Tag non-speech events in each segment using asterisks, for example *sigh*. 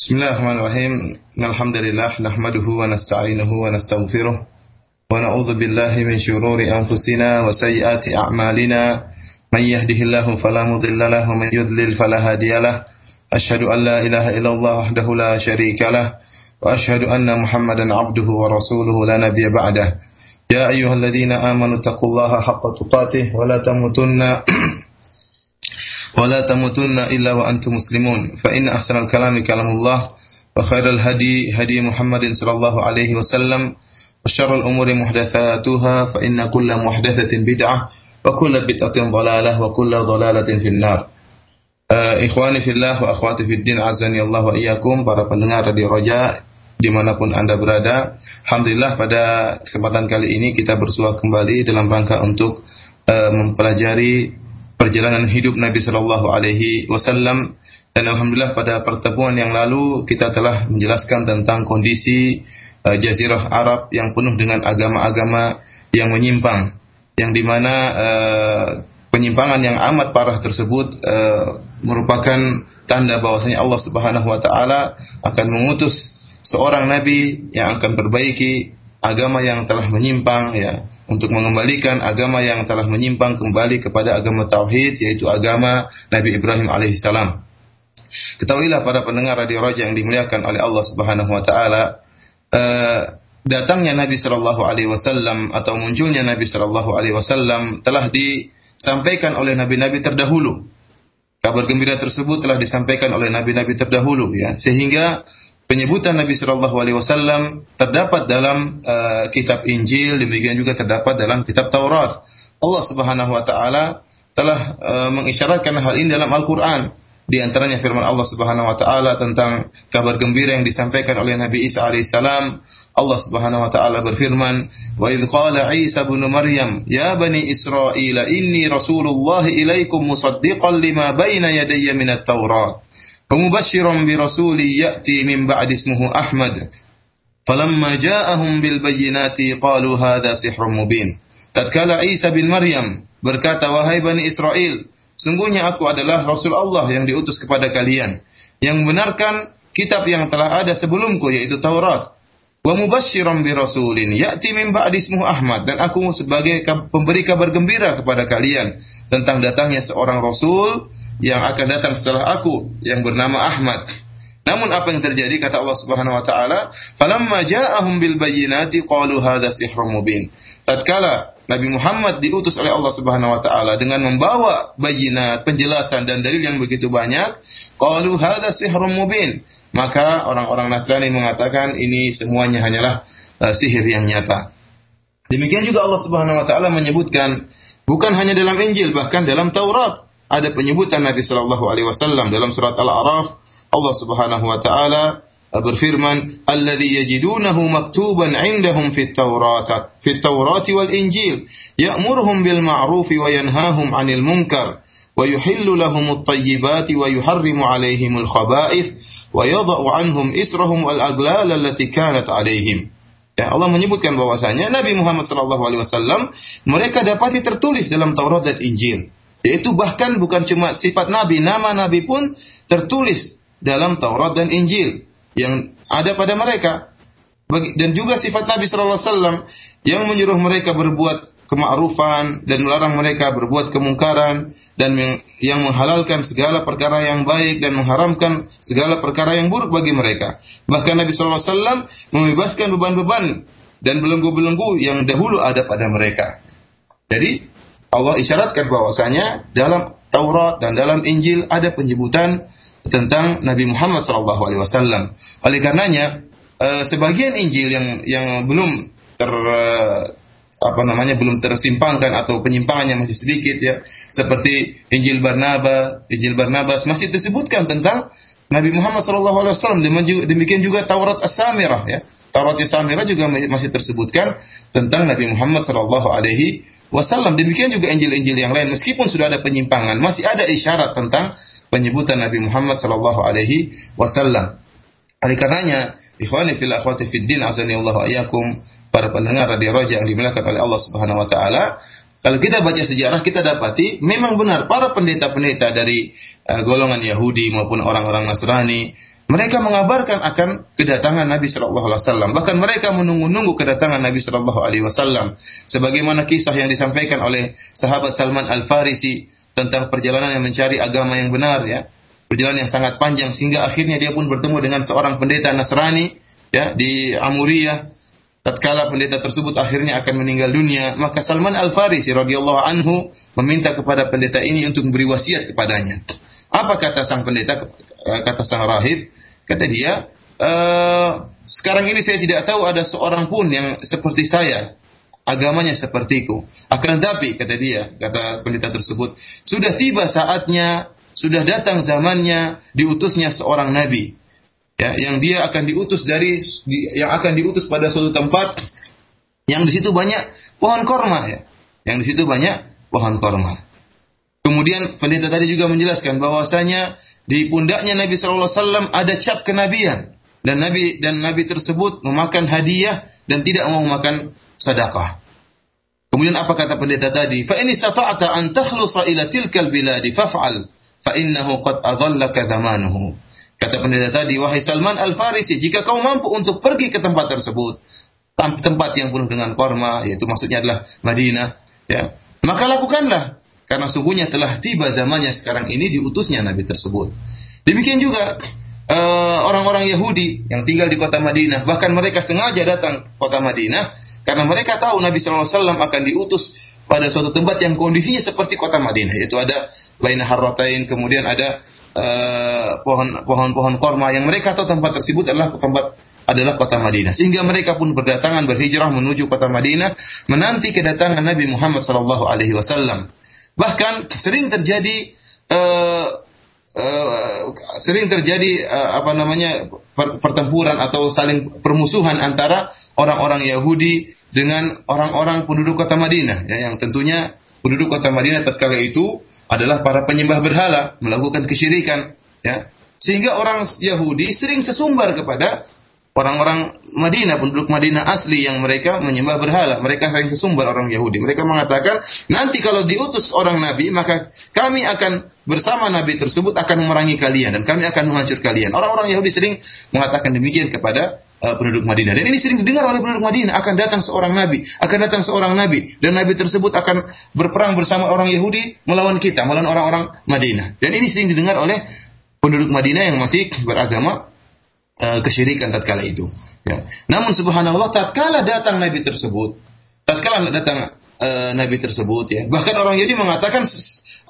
بسم الله الرحمن الرحيم الحمد لله نحمده ونستعينه ونستغفره ونعوذ بالله من شرور أنفسنا وسيئات أعمالنا من يهده الله فلا مضل له ومن يضلل فلا هادي له أشهد أن لا إله إلا الله وحده لا شريك له وأشهد أن محمدا عبده ورسوله لا نبي بعده يا أيها الذين آمنوا اتقوا الله حق تقاته ولا تموتن إلا وأنتم مسلمون فإن أحسن الكلام كلام الله وخير الهدي هدي محمد صلى الله عليه وسلم وشر الأمور محدثاتها فإن كل محدثة بدعة وكل بدعة ضلالة وكل ضلالة في النار Uh, ikhwani fillah wa akhwati fid din azani Allah wa iyyakum para pendengar Radio Roja dimanapun anda berada Alhamdulillah pada kesempatan kali ini kita bersua kembali dalam rangka untuk uh, mempelajari perjalanan hidup Nabi Shallallahu Alaihi Wasallam. Dan alhamdulillah pada pertemuan yang lalu kita telah menjelaskan tentang kondisi uh, Jazirah Arab yang penuh dengan agama-agama yang menyimpang, yang di mana uh, penyimpangan yang amat parah tersebut uh, merupakan tanda bahwasanya Allah Subhanahu Wa Taala akan mengutus seorang nabi yang akan perbaiki agama yang telah menyimpang ya untuk mengembalikan agama yang telah menyimpang kembali kepada agama tauhid yaitu agama Nabi Ibrahim alaihissalam. Ketahuilah para pendengar radio Raja yang dimuliakan oleh Allah Subhanahu wa taala, uh, datangnya Nabi sallallahu alaihi wasallam atau munculnya Nabi sallallahu alaihi wasallam telah disampaikan oleh nabi-nabi terdahulu. Kabar gembira tersebut telah disampaikan oleh nabi-nabi terdahulu ya, sehingga penyebutan Nabi Shallallahu Alaihi Wasallam terdapat dalam uh, kitab Injil, demikian juga terdapat dalam kitab Taurat. Allah Subhanahu Wa Taala telah uh, mengisyaratkan hal ini dalam Al-Quran. Di antaranya firman Allah Subhanahu Wa Taala tentang kabar gembira yang disampaikan oleh Nabi Isa alaihissalam. Allah Subhanahu Wa Taala berfirman, "Wa idh qala Isa bin Maryam, ya bani Israel, inni Rasulullah ilaikum musaddiqan lima baina yadayya minat Taurat." ومبشرا برسول يأتي من بعد اسمه أحمد فلما جاءهم بالبينات قالوا هذا سحر مبين tatkala Isa bin Maryam berkata wahai Bani Israel sungguhnya aku adalah Rasul Allah yang diutus kepada kalian yang membenarkan kitab yang telah ada sebelumku yaitu Taurat wa mubasysyiran bi rasulin ya'ti min ba'di ismuhu Ahmad dan aku sebagai pemberi kabar gembira kepada kalian tentang datangnya seorang rasul yang akan datang setelah aku yang bernama Ahmad. Namun apa yang terjadi kata Allah Subhanahu wa taala, "Falamma ja'ahum bil bayyinati qalu hadza sihrun mubin." Tatkala Nabi Muhammad diutus oleh Allah Subhanahu wa taala dengan membawa bayinat, penjelasan dan dalil yang begitu banyak, qalu hadza sihrun mubin. Maka orang-orang Nasrani mengatakan ini semuanya hanyalah uh, sihir yang nyata. Demikian juga Allah Subhanahu wa taala menyebutkan bukan hanya dalam Injil bahkan dalam Taurat ada penyebutan Nabi Shallallahu Alaihi Wasallam dalam surat Al-A'raf Allah Subhanahu Wa Taala berfirman alladhi yajidunahu maktuban indahum fit tawrat fit tawrat wal injil ya'muruhum bil ma'ruf wa yanhahum 'anil munkar wa yuhillu lahum at-tayyibat wa yuharrimu 'alayhim al-khaba'ith wa yadh'u 'anhum Ya, Allah menyebutkan bahwasanya Nabi Muhammad SAW mereka dapat tertulis dalam Taurat dan Injil. Yaitu bahkan bukan cuma sifat Nabi, nama Nabi pun tertulis dalam Taurat dan Injil yang ada pada mereka. Dan juga sifat Nabi Wasallam yang menyuruh mereka berbuat kemakrufan dan melarang mereka berbuat kemungkaran dan yang menghalalkan segala perkara yang baik dan mengharamkan segala perkara yang buruk bagi mereka. Bahkan Nabi Shallallahu Alaihi membebaskan beban-beban dan belenggu-belenggu yang dahulu ada pada mereka. Jadi Allah isyaratkan bahwasanya dalam Taurat dan dalam Injil ada penyebutan tentang Nabi Muhammad SAW. Oleh karenanya eh, sebagian Injil yang yang belum ter eh, apa namanya belum tersimpangkan atau penyimpangannya masih sedikit ya seperti Injil Barnabas, Injil Barnabas masih disebutkan tentang Nabi Muhammad SAW. Demikian juga Taurat As-Samirah ya. Taurat As-Samirah juga masih tersebutkan tentang Nabi Muhammad SAW wasallam. Demikian juga Injil-Injil yang lain. Meskipun sudah ada penyimpangan, masih ada isyarat tentang penyebutan Nabi Muhammad sallallahu alaihi wasallam. Oleh karenanya, ikhwani fil akhwati fid din azani Allah ayakum para pendengar radio Raja yang dimuliakan oleh Allah Subhanahu wa taala, kalau kita baca sejarah kita dapati memang benar para pendeta-pendeta dari uh, golongan Yahudi maupun orang-orang Nasrani Mereka mengabarkan akan kedatangan Nabi Shallallahu Alaihi Wasallam. Bahkan mereka menunggu-nunggu kedatangan Nabi Shallallahu Alaihi Wasallam. Sebagaimana kisah yang disampaikan oleh sahabat Salman Al Farisi tentang perjalanan yang mencari agama yang benar, ya, perjalanan yang sangat panjang sehingga akhirnya dia pun bertemu dengan seorang pendeta Nasrani, ya, di Amuriyah. Tatkala pendeta tersebut akhirnya akan meninggal dunia, maka Salman Al Farisi radhiyallahu anhu meminta kepada pendeta ini untuk memberi wasiat kepadanya. Apa kata sang pendeta? Kata sang rahib, Kata dia, e, sekarang ini saya tidak tahu ada seorang pun yang seperti saya, agamanya sepertiku. Akan tetapi, kata dia, kata pendeta tersebut, sudah tiba saatnya, sudah datang zamannya diutusnya seorang nabi. Ya, yang dia akan diutus dari yang akan diutus pada suatu tempat yang di situ banyak pohon korma ya. Yang di situ banyak pohon korma. Kemudian pendeta tadi juga menjelaskan bahwasanya di pundaknya Nabi Shallallahu Alaihi Wasallam ada cap kenabian dan Nabi dan Nabi tersebut memakan hadiah dan tidak mau makan sedekah. Kemudian apa kata pendeta tadi? Fa ini sata'ata an takhlusa ila tilkal biladi faf'al fa innahu qad adallaka zamanuhu. Kata pendeta tadi, wahai Salman Al-Farisi, jika kau mampu untuk pergi ke tempat tersebut, tempat yang penuh dengan korma, yaitu maksudnya adalah Madinah, ya, maka lakukanlah. Karena sungguhnya telah tiba zamannya sekarang ini diutusnya Nabi tersebut. Demikian juga eh, orang-orang uh, Yahudi yang tinggal di kota Madinah, bahkan mereka sengaja datang ke kota Madinah karena mereka tahu Nabi SAW akan diutus pada suatu tempat yang kondisinya seperti kota Madinah, yaitu ada Baina Harratain, kemudian ada pohon-pohon uh, korma yang mereka tahu tempat tersebut adalah tempat adalah kota Madinah. Sehingga mereka pun berdatangan berhijrah menuju kota Madinah menanti kedatangan Nabi Muhammad sallallahu alaihi wasallam. Bahkan sering terjadi uh, uh, sering terjadi uh, apa namanya pertempuran atau saling permusuhan antara orang-orang Yahudi dengan orang-orang penduduk kota Madinah. Ya, yang tentunya penduduk kota Madinah tatkala itu adalah para penyembah berhala melakukan kesyirikan. Ya. Sehingga orang Yahudi sering sesumbar kepada orang-orang Madinah, penduduk Madinah asli yang mereka menyembah berhala. Mereka sering sesumbar orang Yahudi. Mereka mengatakan, nanti kalau diutus orang Nabi, maka kami akan bersama Nabi tersebut akan memerangi kalian dan kami akan menghancur kalian. Orang-orang Yahudi sering mengatakan demikian kepada uh, penduduk Madinah. Dan ini sering didengar oleh penduduk Madinah. Akan datang seorang Nabi, akan datang seorang Nabi. Dan Nabi tersebut akan berperang bersama orang Yahudi melawan kita, melawan orang-orang Madinah. Dan ini sering didengar oleh penduduk Madinah yang masih beragama uh, kesyirikan tatkala itu. Ya. Namun subhanallah tatkala datang nabi tersebut, tatkala datang uh, nabi tersebut ya, bahkan orang Yahudi mengatakan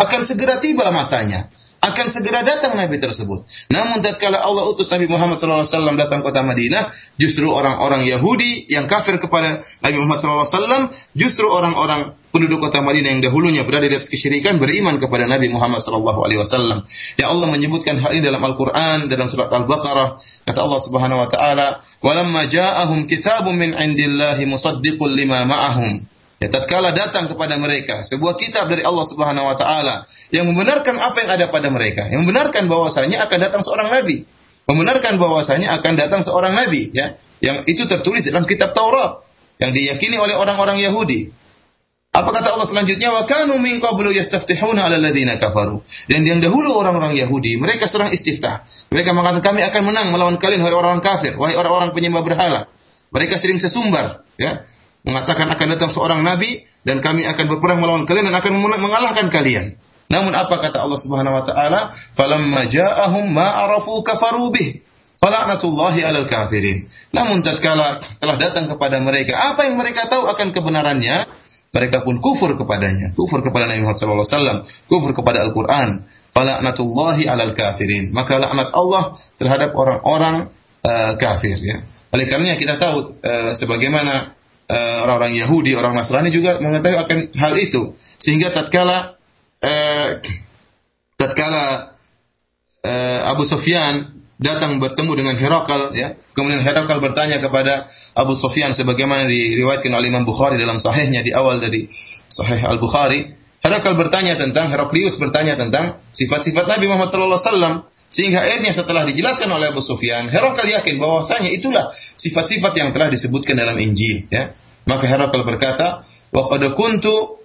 akan segera tiba masanya akan segera datang Nabi tersebut. Namun tatkala Allah utus Nabi Muhammad SAW datang kota Madinah, justru orang-orang Yahudi yang kafir kepada Nabi Muhammad SAW, justru orang-orang penduduk kota Madinah yang dahulunya berada di atas kesyirikan beriman kepada Nabi Muhammad SAW. Ya Allah menyebutkan hal ini dalam Al-Quran, dalam surat Al-Baqarah. Kata Allah Subhanahu Wa Taala, "Walamma ja'ahum kitabun min indillahi musaddiqul lima ma'ahum." Ya, tatkala datang kepada mereka sebuah kitab dari Allah Subhanahu wa taala yang membenarkan apa yang ada pada mereka, yang membenarkan bahwasanya akan datang seorang nabi, membenarkan bahwasanya akan datang seorang nabi, ya, yang itu tertulis dalam kitab Taurat yang diyakini oleh orang-orang Yahudi. Apa kata Allah selanjutnya? Wa kanu min qablu yastaftihuna 'ala alladziina kafaru. Dan yang dahulu orang-orang Yahudi, mereka serang istiftah. Mereka mengatakan kami akan menang melawan kalian wahai orang kafir, wahai orang-orang penyembah berhala. Mereka sering sesumbar, ya mengatakan akan datang seorang nabi dan kami akan berperang melawan kalian dan akan mengalahkan kalian. Namun apa kata Allah Subhanahu wa taala? Falamma ja'ahum ma arafu kafaru bih. Fala'natullahi 'alal kafirin. Namun tatkala telah datang kepada mereka apa yang mereka tahu akan kebenarannya, mereka pun kufur kepadanya, kufur kepada Nabi Muhammad sallallahu alaihi wasallam, kufur kepada Al-Qur'an. Fala'natullahi 'alal kafirin. Maka laknat Allah terhadap orang-orang uh, kafir ya. Oleh karenanya kita tahu uh, sebagaimana orang-orang Yahudi, orang Nasrani juga mengetahui akan hal itu. Sehingga tatkala eh, tatkala eh, Abu Sufyan datang bertemu dengan Herakal ya. Kemudian Herakal bertanya kepada Abu Sufyan sebagaimana diriwayatkan oleh Imam Bukhari dalam sahihnya di awal dari Sahih Al-Bukhari. Herakal bertanya tentang Heraklius bertanya tentang sifat-sifat Nabi Muhammad sallallahu alaihi wasallam sehingga akhirnya setelah dijelaskan oleh Abu Sufyan, Herakal yakin bahwasanya itulah sifat-sifat yang telah disebutkan dalam Injil. Ya. Maka Herakal berkata, "Wa qad kuntu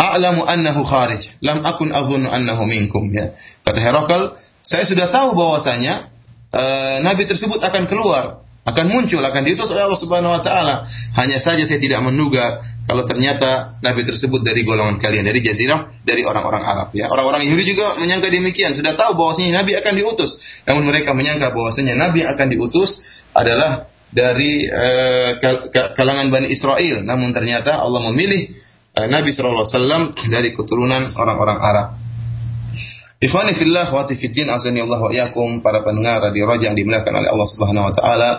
a'lamu annahu kharij, lam akun adhunnu annahu minkum." Ya. Kata Herakal, saya sudah tahu bahwasanya uh, nabi tersebut akan keluar, akan muncul, akan diutus oleh Allah Subhanahu wa taala. Hanya saja saya tidak menduga kalau ternyata nabi tersebut dari golongan kalian, dari jazirah, dari orang-orang Arab ya. Orang-orang Yahudi juga menyangka demikian, sudah tahu bahwasanya nabi akan diutus. Namun mereka menyangka bahwasanya nabi yang akan diutus adalah dari uh, kalangan Bani Israel. Namun ternyata Allah memilih uh, Nabi SAW dari keturunan orang-orang Arab. Ikhwani fillah wa fiddin azani Allah wa iyakum para pendengar radio Raja yang dimuliakan oleh Allah Subhanahu wa taala.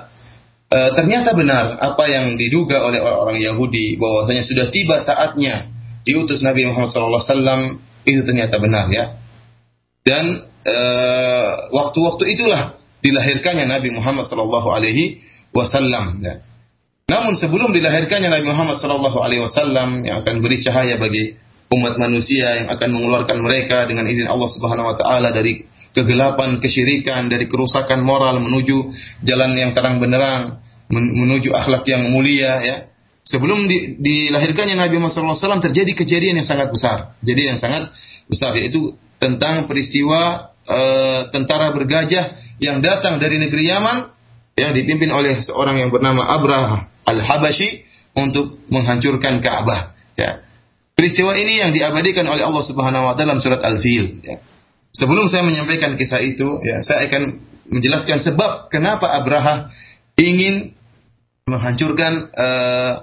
E, ternyata benar apa yang diduga oleh orang-orang Yahudi bahwasanya sudah tiba saatnya diutus Nabi Muhammad SAW itu ternyata benar ya. Dan waktu-waktu itulah dilahirkannya Nabi Muhammad SAW alaihi wasallam ya. Namun sebelum dilahirkannya Nabi Muhammad SAW alaihi wasallam yang akan beri cahaya bagi umat manusia yang akan mengeluarkan mereka dengan izin Allah Subhanahu wa taala dari kegelapan, kesyirikan, dari kerusakan moral menuju jalan yang terang benderang, menuju akhlak yang mulia ya. Sebelum di, dilahirkannya Nabi Muhammad SAW terjadi kejadian yang sangat besar. Jadi yang sangat besar yaitu tentang peristiwa e, tentara bergajah yang datang dari negeri Yaman yang dipimpin oleh seorang yang bernama Abraha al-Habashi untuk menghancurkan Ka'bah. Ya. Peristiwa ini yang diabadikan oleh Allah Subhanahu wa taala dalam surat Al-Fil ya. Sebelum saya menyampaikan kisah itu, ya, saya akan menjelaskan sebab kenapa Abraha ingin menghancurkan uh,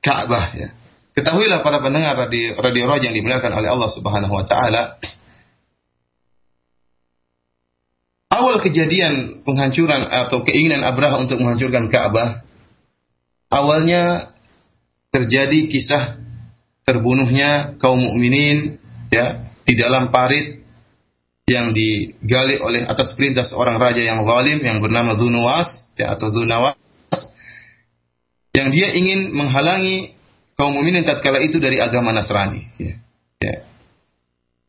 Ka'bah ya. Ketahuilah para pendengar radio, radio yang dimuliakan oleh Allah Subhanahu wa taala, awal kejadian penghancuran atau keinginan Abraha untuk menghancurkan Ka'bah awalnya terjadi kisah terbunuhnya kaum mukminin ya di dalam parit yang digali oleh atas perintah seorang raja yang zalim yang bernama Zunuwas ya atau Zunawas yang dia ingin menghalangi kaum mukminin tatkala itu dari agama Nasrani ya. ya.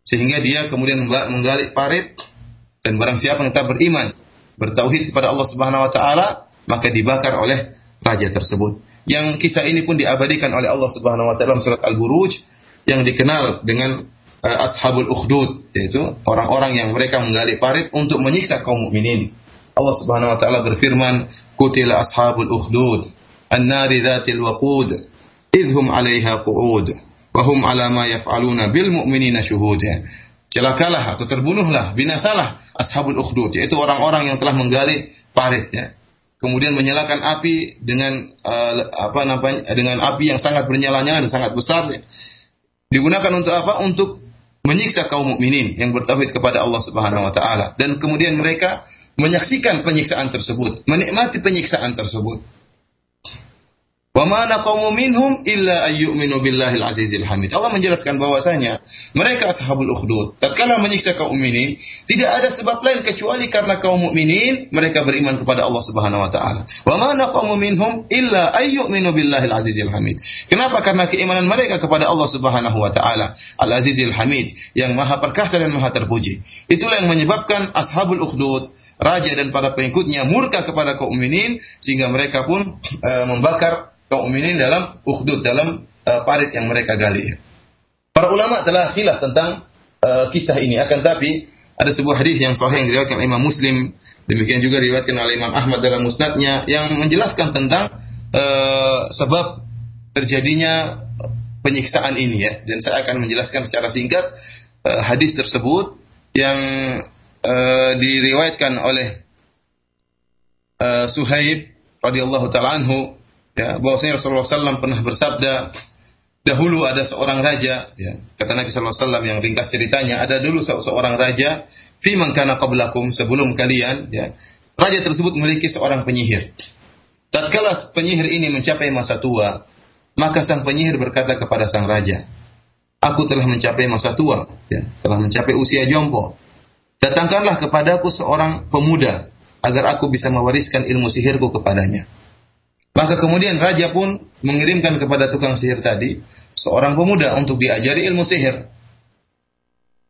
Sehingga dia kemudian menggali parit dan barang siapa yang tetap beriman bertauhid kepada Allah Subhanahu wa taala maka dibakar oleh raja tersebut. Yang kisah ini pun diabadikan oleh Allah Subhanahu wa taala dalam surat Al-Buruj yang dikenal dengan uh, Ashabul Ukhdud yaitu orang-orang yang mereka menggali parit untuk menyiksa kaum mukminin. Allah Subhanahu wa taala berfirman, "Qutila ashabul ukhdud, an-nari dzatil waqud, idhum 'alaiha qu'ud, wa hum 'ala ma yaf'aluna bil mu'minina syuhud." Celakalah atau terbunuhlah, binasalah ashabul ukhdud, yaitu orang-orang yang telah menggali parit ya kemudian menyalakan api dengan uh, apa namanya dengan api yang sangat bernyala-nyala dan sangat besar. Digunakan untuk apa? Untuk menyiksa kaum mukminin yang bertauhid kepada Allah Subhanahu wa taala. Dan kemudian mereka menyaksikan penyiksaan tersebut menikmati penyiksaan tersebut Wa ma naqamu minhum illa ayyuminu billahil azizil hamid. Allah menjelaskan bahwasanya mereka ashabul ukhdud. Tatkala menyiksa kaum mukminin, tidak ada sebab lain kecuali karena kaum mukminin mereka beriman kepada Allah Subhanahu wa taala. Wa ma naqamu minhum illa ayyuminu billahil azizil hamid. Kenapa? Karena keimanan mereka kepada Allah Subhanahu wa taala, Al Azizil Hamid, yang Maha perkasa dan Maha terpuji. Itulah yang menyebabkan ashabul ukhdud raja dan para pengikutnya murka kepada kaum mukminin sehingga mereka pun e, membakar kaum mukminin dalam ukhdud dalam uh, parit yang mereka gali. Para ulama telah khilaf tentang uh, kisah ini. Akan tapi ada sebuah hadis yang sahih yang diriwayatkan Imam Muslim. Demikian juga diriwayatkan oleh Imam Ahmad dalam musnadnya yang menjelaskan tentang uh, sebab terjadinya penyiksaan ini ya. Dan saya akan menjelaskan secara singkat uh, hadis tersebut yang uh, diriwayatkan oleh uh, Suhaib radhiyallahu taala anhu ya bahwasanya Rasulullah SAW pernah bersabda dahulu ada seorang raja ya kata Nabi SAW yang ringkas ceritanya ada dulu seorang raja fi man kana qablakum sebelum kalian ya raja tersebut memiliki seorang penyihir. Tatkala penyihir ini mencapai masa tua maka sang penyihir berkata kepada sang raja aku telah mencapai masa tua ya telah mencapai usia jompo. Datangkanlah kepadaku seorang pemuda agar aku bisa mewariskan ilmu sihirku kepadanya maka kemudian raja pun mengirimkan kepada tukang sihir tadi seorang pemuda untuk diajari ilmu sihir.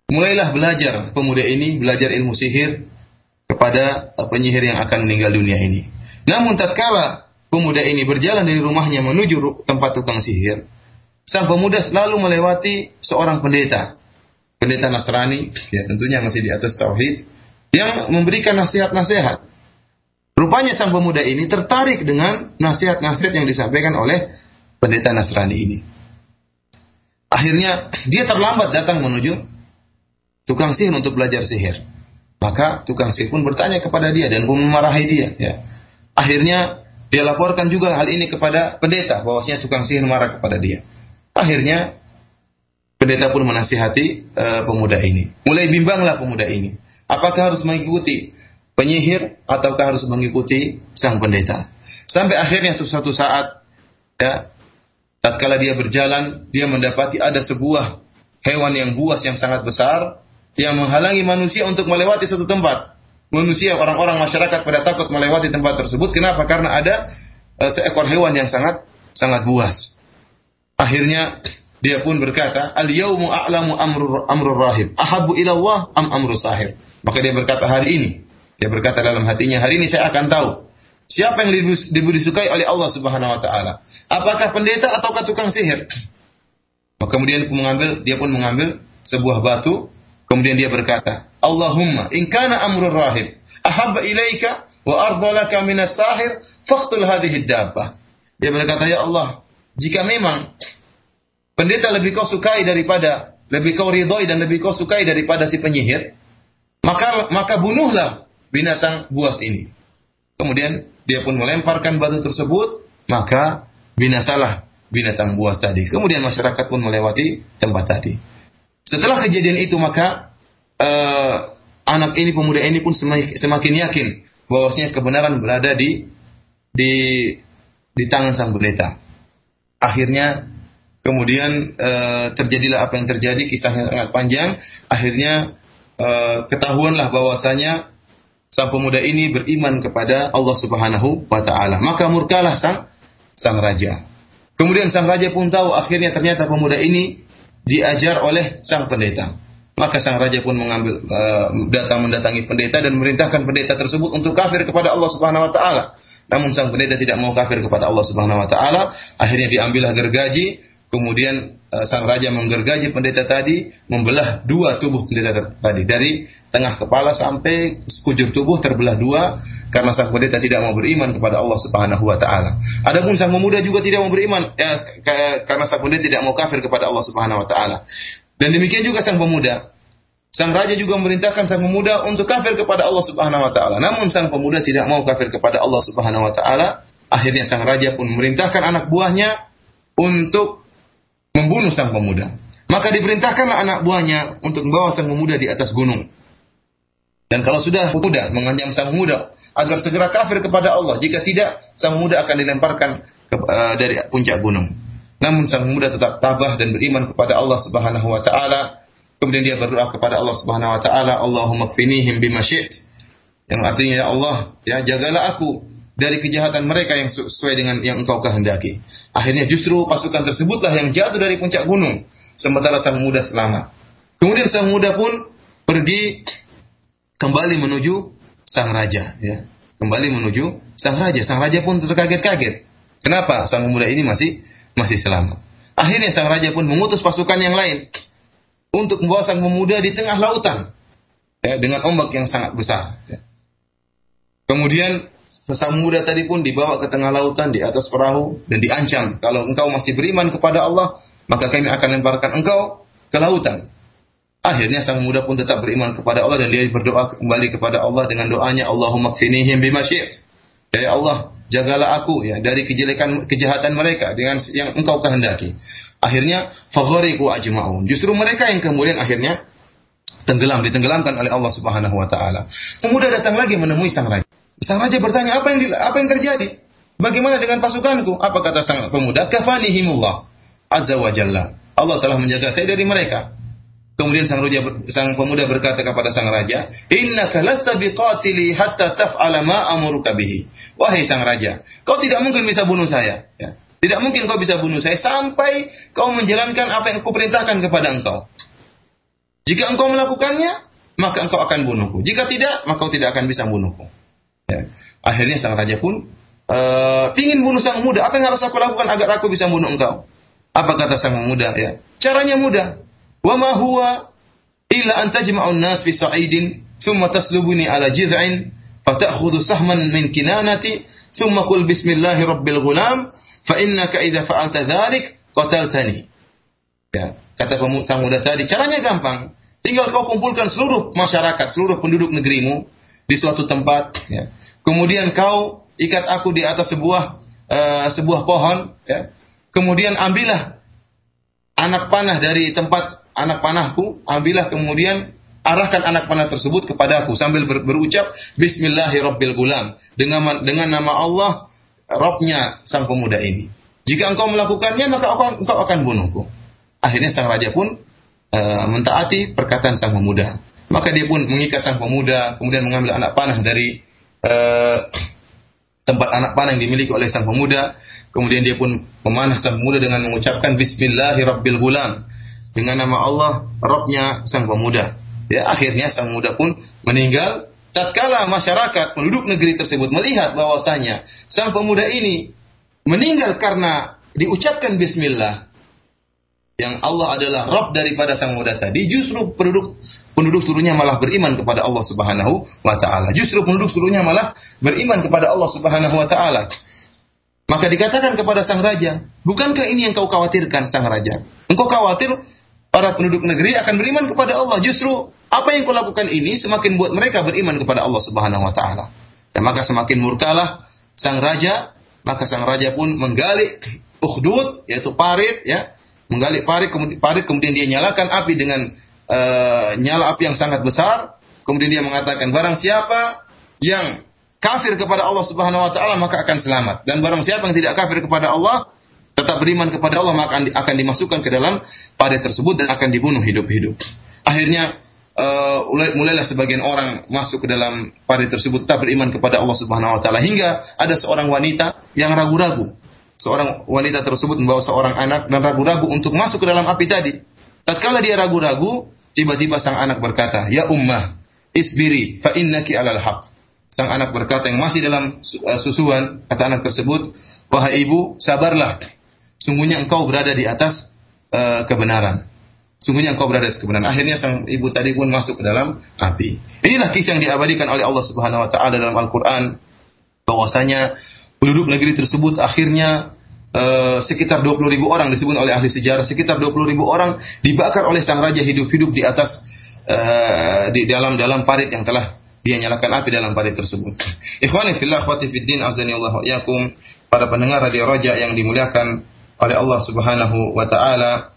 Mulailah belajar pemuda ini belajar ilmu sihir kepada penyihir yang akan meninggal dunia ini. Namun tatkala pemuda ini berjalan dari rumahnya menuju tempat tukang sihir, sang pemuda selalu melewati seorang pendeta. Pendeta Nasrani, ya tentunya masih di atas tauhid, yang memberikan nasihat-nasihat Rupanya sang pemuda ini tertarik dengan nasihat-nasihat yang disampaikan oleh pendeta Nasrani ini. Akhirnya dia terlambat datang menuju tukang sihir untuk belajar sihir. Maka tukang sihir pun bertanya kepada dia dan pun memarahi dia. Ya. Akhirnya dia laporkan juga hal ini kepada pendeta bahwasanya tukang sihir marah kepada dia. Akhirnya pendeta pun menasihati uh, pemuda ini. Mulai bimbanglah pemuda ini. Apakah harus mengikuti penyihir ataukah harus mengikuti sang pendeta? Sampai akhirnya suatu saat ya tatkala dia berjalan dia mendapati ada sebuah hewan yang buas yang sangat besar yang menghalangi manusia untuk melewati suatu tempat. Manusia, orang-orang masyarakat pada takut melewati tempat tersebut. Kenapa? Karena ada uh, seekor hewan yang sangat sangat buas. Akhirnya dia pun berkata, "Al yaumu a'lamu amrur amrur rahib, ahabu ila am amru sahir." Maka dia berkata hari ini, dia berkata dalam hatinya, hari ini saya akan tahu siapa yang disukai oleh Allah Subhanahu wa taala. Apakah pendeta ataukah tukang sihir? Kemudian mengambil dia pun mengambil sebuah batu Kemudian dia berkata, Allahumma in kana amrul rahib ahabba ilaika wa ardalaka minas sahir faqtul hadhihi dabbah. Dia berkata, ya Allah, jika memang pendeta lebih kau sukai daripada lebih kau ridhoi dan lebih kau sukai daripada si penyihir, maka maka bunuhlah binatang buas ini. Kemudian dia pun melemparkan batu tersebut, maka binasalah binatang buas tadi. Kemudian masyarakat pun melewati tempat tadi. Setelah kejadian itu maka uh, anak ini pemuda ini pun semakin, yakin bahwasanya kebenaran berada di di di tangan sang pendeta. Akhirnya kemudian uh, terjadilah apa yang terjadi kisahnya sangat panjang. Akhirnya uh, ketahuanlah bahwasanya sang pemuda ini beriman kepada Allah Subhanahu wa taala. Maka murkalah sang sang raja. Kemudian sang raja pun tahu akhirnya ternyata pemuda ini diajar oleh sang pendeta. Maka sang raja pun mengambil uh, datang mendatangi pendeta dan memerintahkan pendeta tersebut untuk kafir kepada Allah Subhanahu wa taala. Namun sang pendeta tidak mau kafir kepada Allah Subhanahu wa taala, akhirnya diambillah gergaji, kemudian sang raja menggergaji pendeta tadi, membelah dua tubuh pendeta tadi dari tengah kepala sampai sekujur tubuh terbelah dua karena sang pendeta tidak mau beriman kepada Allah Subhanahu wa taala. Adapun sang pemuda juga tidak mau beriman ya, karena sang pendeta tidak mau kafir kepada Allah Subhanahu wa taala. Dan demikian juga sang pemuda. Sang raja juga memerintahkan sang pemuda untuk kafir kepada Allah Subhanahu wa taala. Namun sang pemuda tidak mau kafir kepada Allah Subhanahu wa taala. Akhirnya sang raja pun memerintahkan anak buahnya untuk membunuh sang pemuda. Maka diperintahkanlah anak buahnya untuk membawa sang pemuda di atas gunung. Dan kalau sudah muda mengancam sang muda agar segera kafir kepada Allah, jika tidak sang muda akan dilemparkan ke, uh, dari puncak gunung. Namun sang muda tetap tabah dan beriman kepada Allah Subhanahu wa taala. Kemudian dia berdoa kepada Allah Subhanahu wa taala, Allahumma kfinihim bima Yang artinya ya Allah, ya jagalah aku dari kejahatan mereka yang sesuai dengan yang engkau kehendaki. Akhirnya justru pasukan tersebutlah yang jatuh dari puncak gunung, sementara sang muda selamat. Kemudian sang muda pun pergi kembali menuju sang raja ya. Kembali menuju sang raja. Sang raja pun terkaget-kaget. Kenapa sang pemuda ini masih masih selamat? Akhirnya sang raja pun mengutus pasukan yang lain untuk membawa sang pemuda di tengah lautan ya, dengan ombak yang sangat besar ya. kemudian sang pemuda tadi pun dibawa ke tengah lautan di atas perahu dan diancam kalau engkau masih beriman kepada Allah maka kami akan lemparkan engkau ke lautan Akhirnya sang muda pun tetap beriman kepada Allah dan dia berdoa kembali kepada Allah dengan doanya Allahumma kfinihim bima Ya Allah, jagalah aku ya dari kejelekan kejahatan mereka dengan yang engkau kehendaki. Akhirnya faghariqu ajma'un. Justru mereka yang kemudian akhirnya tenggelam, ditenggelamkan oleh Allah Subhanahu wa taala. Sang muda datang lagi menemui sang raja. Sang raja bertanya, "Apa yang apa yang terjadi? Bagaimana dengan pasukanku?" Apa kata sang pemuda? "Kafanihimullah azza wa jalla." Allah telah menjaga saya dari mereka. Kemudian sang raja sang pemuda berkata kepada sang raja, "Innaka lasta biqatili hatta taf'ala ma amuruka bihi." Wahai sang raja, kau tidak mungkin bisa bunuh saya, ya. Tidak mungkin kau bisa bunuh saya sampai kau menjalankan apa yang aku perintahkan kepada engkau. Jika engkau melakukannya, maka engkau akan bunuhku. Jika tidak, maka kau tidak akan bisa bunuhku. Ya. Akhirnya sang raja pun uh, ingin bunuh sang muda. Apa yang harus aku lakukan agar aku bisa bunuh engkau? Apa kata sang muda? Ya, caranya mudah Wa ma huwa illa an tajma'u an-nas fi sa'idin thumma taslubuni ala jiz'in fata'khudhu sahman min kinanati thumma qul bismillahi rabbil ghulam fa innaka idza fa'alta dzalik qataltani. Ya, kata sang muda tadi, caranya gampang. Tinggal kau kumpulkan seluruh masyarakat, seluruh penduduk negerimu di suatu tempat, ya. Kemudian kau ikat aku di atas sebuah uh, sebuah pohon, ya. Kemudian ambillah anak panah dari tempat anak panahku, ambillah kemudian arahkan anak panah tersebut kepadaku sambil ber, berucap Bismillahirrahmanirrahim dengan dengan nama Allah Robnya sang pemuda ini. Jika engkau melakukannya maka engkau akan bunuhku. Akhirnya sang raja pun e, mentaati perkataan sang pemuda. Maka dia pun mengikat sang pemuda, kemudian mengambil anak panah dari e, tempat anak panah yang dimiliki oleh sang pemuda. Kemudian dia pun memanah sang pemuda dengan mengucapkan Bismillahirrahmanirrahim dengan nama Allah, Robnya sang pemuda. Ya, akhirnya sang pemuda pun meninggal. Tatkala masyarakat penduduk negeri tersebut melihat bahwasanya sang pemuda ini meninggal karena diucapkan Bismillah, yang Allah adalah Rob daripada sang muda tadi, justru penduduk penduduk seluruhnya malah beriman kepada Allah Subhanahu wa taala. Justru penduduk seluruhnya malah beriman kepada Allah Subhanahu wa taala. Maka dikatakan kepada sang raja, bukankah ini yang kau khawatirkan sang raja? Engkau khawatir para penduduk negeri akan beriman kepada Allah. Justru apa yang kau lakukan ini semakin buat mereka beriman kepada Allah Subhanahu wa taala. Dan maka semakin murkalah sang raja, maka sang raja pun menggali ukhdud yaitu parit ya, menggali parit kemudian parit kemudian dia nyalakan api dengan uh, nyala api yang sangat besar, kemudian dia mengatakan barang siapa yang kafir kepada Allah Subhanahu wa taala maka akan selamat dan barang siapa yang tidak kafir kepada Allah tetap beriman kepada Allah maka akan dimasukkan ke dalam parit tersebut dan akan dibunuh hidup-hidup. Akhirnya uh, mulailah sebagian orang masuk ke dalam parit tersebut tetap beriman kepada Allah Subhanahu wa taala hingga ada seorang wanita yang ragu-ragu. Seorang wanita tersebut membawa seorang anak dan ragu-ragu untuk masuk ke dalam api tadi. Tatkala dia ragu-ragu, tiba-tiba sang anak berkata, "Ya ummah, isbiri fa innaki alal haq." Sang anak berkata yang masih dalam uh, susuan, kata anak tersebut, "Wahai ibu, sabarlah sungguhnya engkau berada di atas uh, kebenaran. Sungguhnya engkau berada di kebenaran. Akhirnya sang ibu tadi pun masuk ke dalam api. Inilah kisah yang diabadikan oleh Allah Subhanahu wa taala dalam Al-Qur'an bahwasanya penduduk negeri tersebut akhirnya uh, sekitar 20 ribu orang disebut oleh ahli sejarah sekitar 20 ribu orang dibakar oleh sang raja hidup-hidup di atas uh, di dalam dalam parit yang telah dia nyalakan api dalam parit tersebut. Ikhwani fillah din azani Allah yakum para pendengar radio Roja yang dimuliakan oleh Allah Subhanahu wa taala.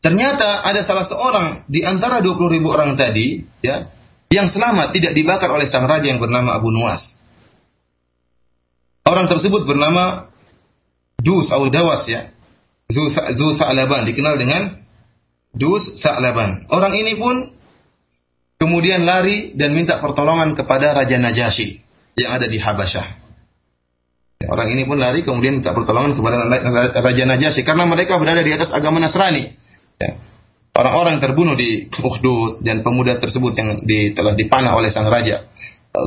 Ternyata ada salah seorang di antara 20 ribu orang tadi, ya, yang selamat tidak dibakar oleh sang raja yang bernama Abu Nuwas. Orang tersebut bernama Dus atau Dawas ya. Zu Sa'laban dikenal dengan Dus Sa'laban. Orang ini pun kemudian lari dan minta pertolongan kepada Raja Najasyi yang ada di Habasyah. Orang ini pun lari kemudian minta pertolongan kepada Raja Najasyi karena mereka berada di atas agama Nasrani. Ya. Orang-orang terbunuh di Ukhdud dan pemuda tersebut yang di, telah dipanah oleh sang raja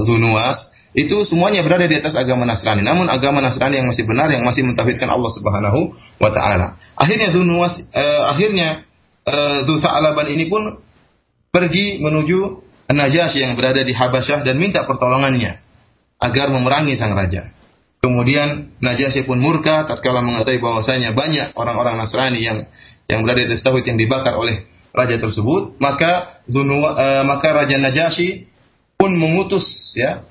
Zunuas itu semuanya berada di atas agama Nasrani. Namun agama Nasrani yang masih benar yang masih mentauhidkan Allah Subhanahu wa taala. Akhirnya Zunuas eh, akhirnya eh, Alaban ini pun pergi menuju Najasyi yang berada di Habasyah dan minta pertolongannya agar memerangi sang raja. Kemudian Najasyi pun murka tatkala mengetahui bahwasanya banyak orang-orang Nasrani yang yang berada di tauhid yang dibakar oleh raja tersebut, maka Zunwa, uh, maka Raja Najasyi pun mengutus ya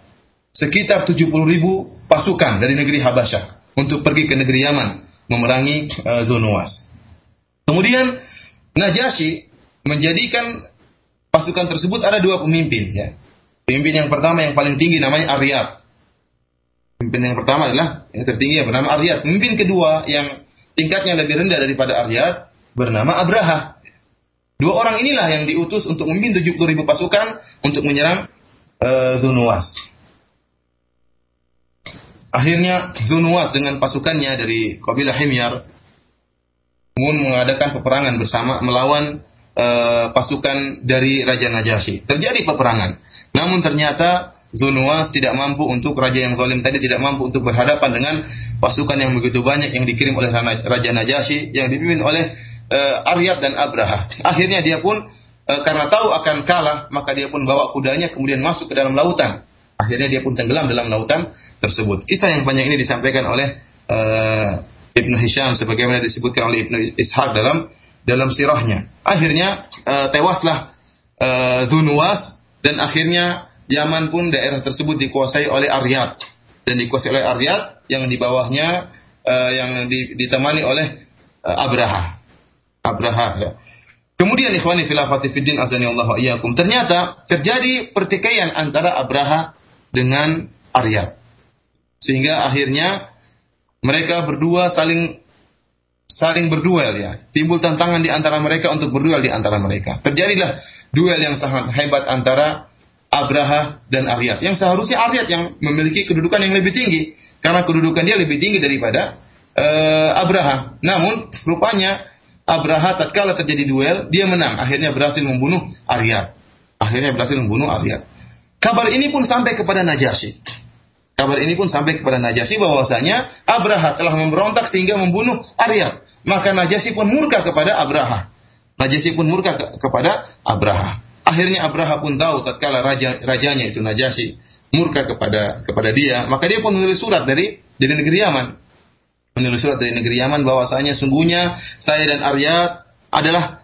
sekitar 70 ribu pasukan dari negeri Habasyah untuk pergi ke negeri Yaman memerangi uh, Zunuwas. Kemudian Najasyi menjadikan pasukan tersebut ada dua pemimpin ya. Pemimpin yang pertama yang paling tinggi namanya Aryab Pemimpin yang pertama adalah yang tertinggi yang bernama Aryad. Pemimpin kedua yang tingkatnya lebih rendah daripada Aryad bernama Abraha. Dua orang inilah yang diutus untuk memimpin 70 ribu pasukan untuk menyerang uh, Zunuwas. Akhirnya Zunuwas dengan pasukannya dari kabilah Himyar pun mengadakan peperangan bersama melawan uh, pasukan dari Raja Najasyi. Terjadi peperangan. Namun ternyata Zunuwas tidak mampu untuk raja yang zalim tadi tidak mampu untuk berhadapan dengan pasukan yang begitu banyak yang dikirim oleh Raja Najasyi yang dipimpin oleh uh, Aryab dan Abraha. *laughs* Akhirnya dia pun uh, karena tahu akan kalah, maka dia pun bawa kudanya kemudian masuk ke dalam lautan Akhirnya dia pun tenggelam dalam lautan tersebut. Kisah yang panjang ini disampaikan oleh uh, Ibnu Hisham sebagaimana disebutkan oleh Ibnu Ishaq dalam dalam sirahnya. Akhirnya uh, tewaslah uh, Dhunuwas dan akhirnya Yaman pun daerah tersebut dikuasai oleh Aryat dan dikuasai oleh Aryat yang di bawahnya uh, yang ditemani oleh uh, Abraha. Abraha ya. Kemudian ikhwani filafati fiddin azani. Ternyata terjadi pertikaian antara Abraha dengan Arya. Sehingga akhirnya mereka berdua saling saling berduel ya. Timbul tantangan di antara mereka untuk berduel di antara mereka. Terjadilah duel yang sangat hebat antara Abraha dan Aryat. Yang seharusnya Aryat yang memiliki kedudukan yang lebih tinggi karena kedudukan dia lebih tinggi daripada uh, Abraha. Namun rupanya Abraha tatkala terjadi duel, dia menang. Akhirnya berhasil membunuh Arya. Akhirnya berhasil membunuh Arya. Kabar ini pun sampai kepada Najasyi. Kabar ini pun sampai kepada Najasyi bahwasanya Abraha telah memberontak sehingga membunuh Arya. Maka Najasyi pun murka kepada Abraha. Najasyi pun murka ke kepada Abraha. Akhirnya Abraha pun tahu tatkala raja rajanya itu Najasyi murka kepada kepada dia, maka dia pun menulis surat dari dari negeri Yaman menulis surat dari negeri Yaman bahwasanya sungguhnya saya dan Arya adalah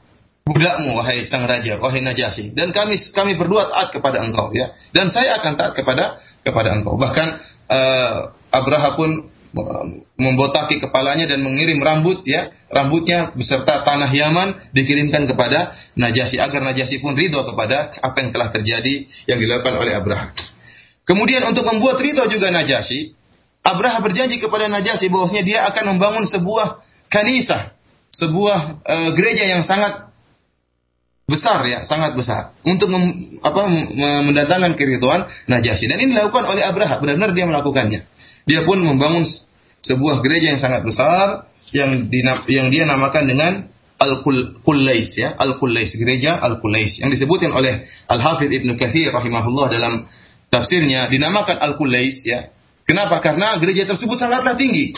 budakmu wahai sang raja wahai Najasi. Dan kami kami berdua taat kepada engkau ya. Dan saya akan taat kepada kepada engkau. Bahkan uh, Abraha pun eh, membotaki kepalanya dan mengirim rambut ya. Rambutnya beserta tanah Yaman dikirimkan kepada Najasi agar Najasi pun ridho kepada apa yang telah terjadi yang dilakukan oleh Abraha. Kemudian untuk membuat ridho juga Najasi, Abraha berjanji kepada Najasyi bahwasanya dia akan membangun sebuah kanisah, sebuah uh, gereja yang sangat besar ya, sangat besar untuk mem, apa mendatangkan keriduan Najasyi. Dan ini dilakukan oleh Abraha, benar-benar dia melakukannya. Dia pun membangun sebuah gereja yang sangat besar yang di, yang dia namakan dengan Al-Qulais ya, Al-Qulais, gereja Al-Qulais yang disebutkan oleh Al-Hafidz Ibnu Katsir rahimahullah dalam tafsirnya dinamakan Al-Qulais ya, Kenapa? Karena gereja tersebut sangatlah tinggi.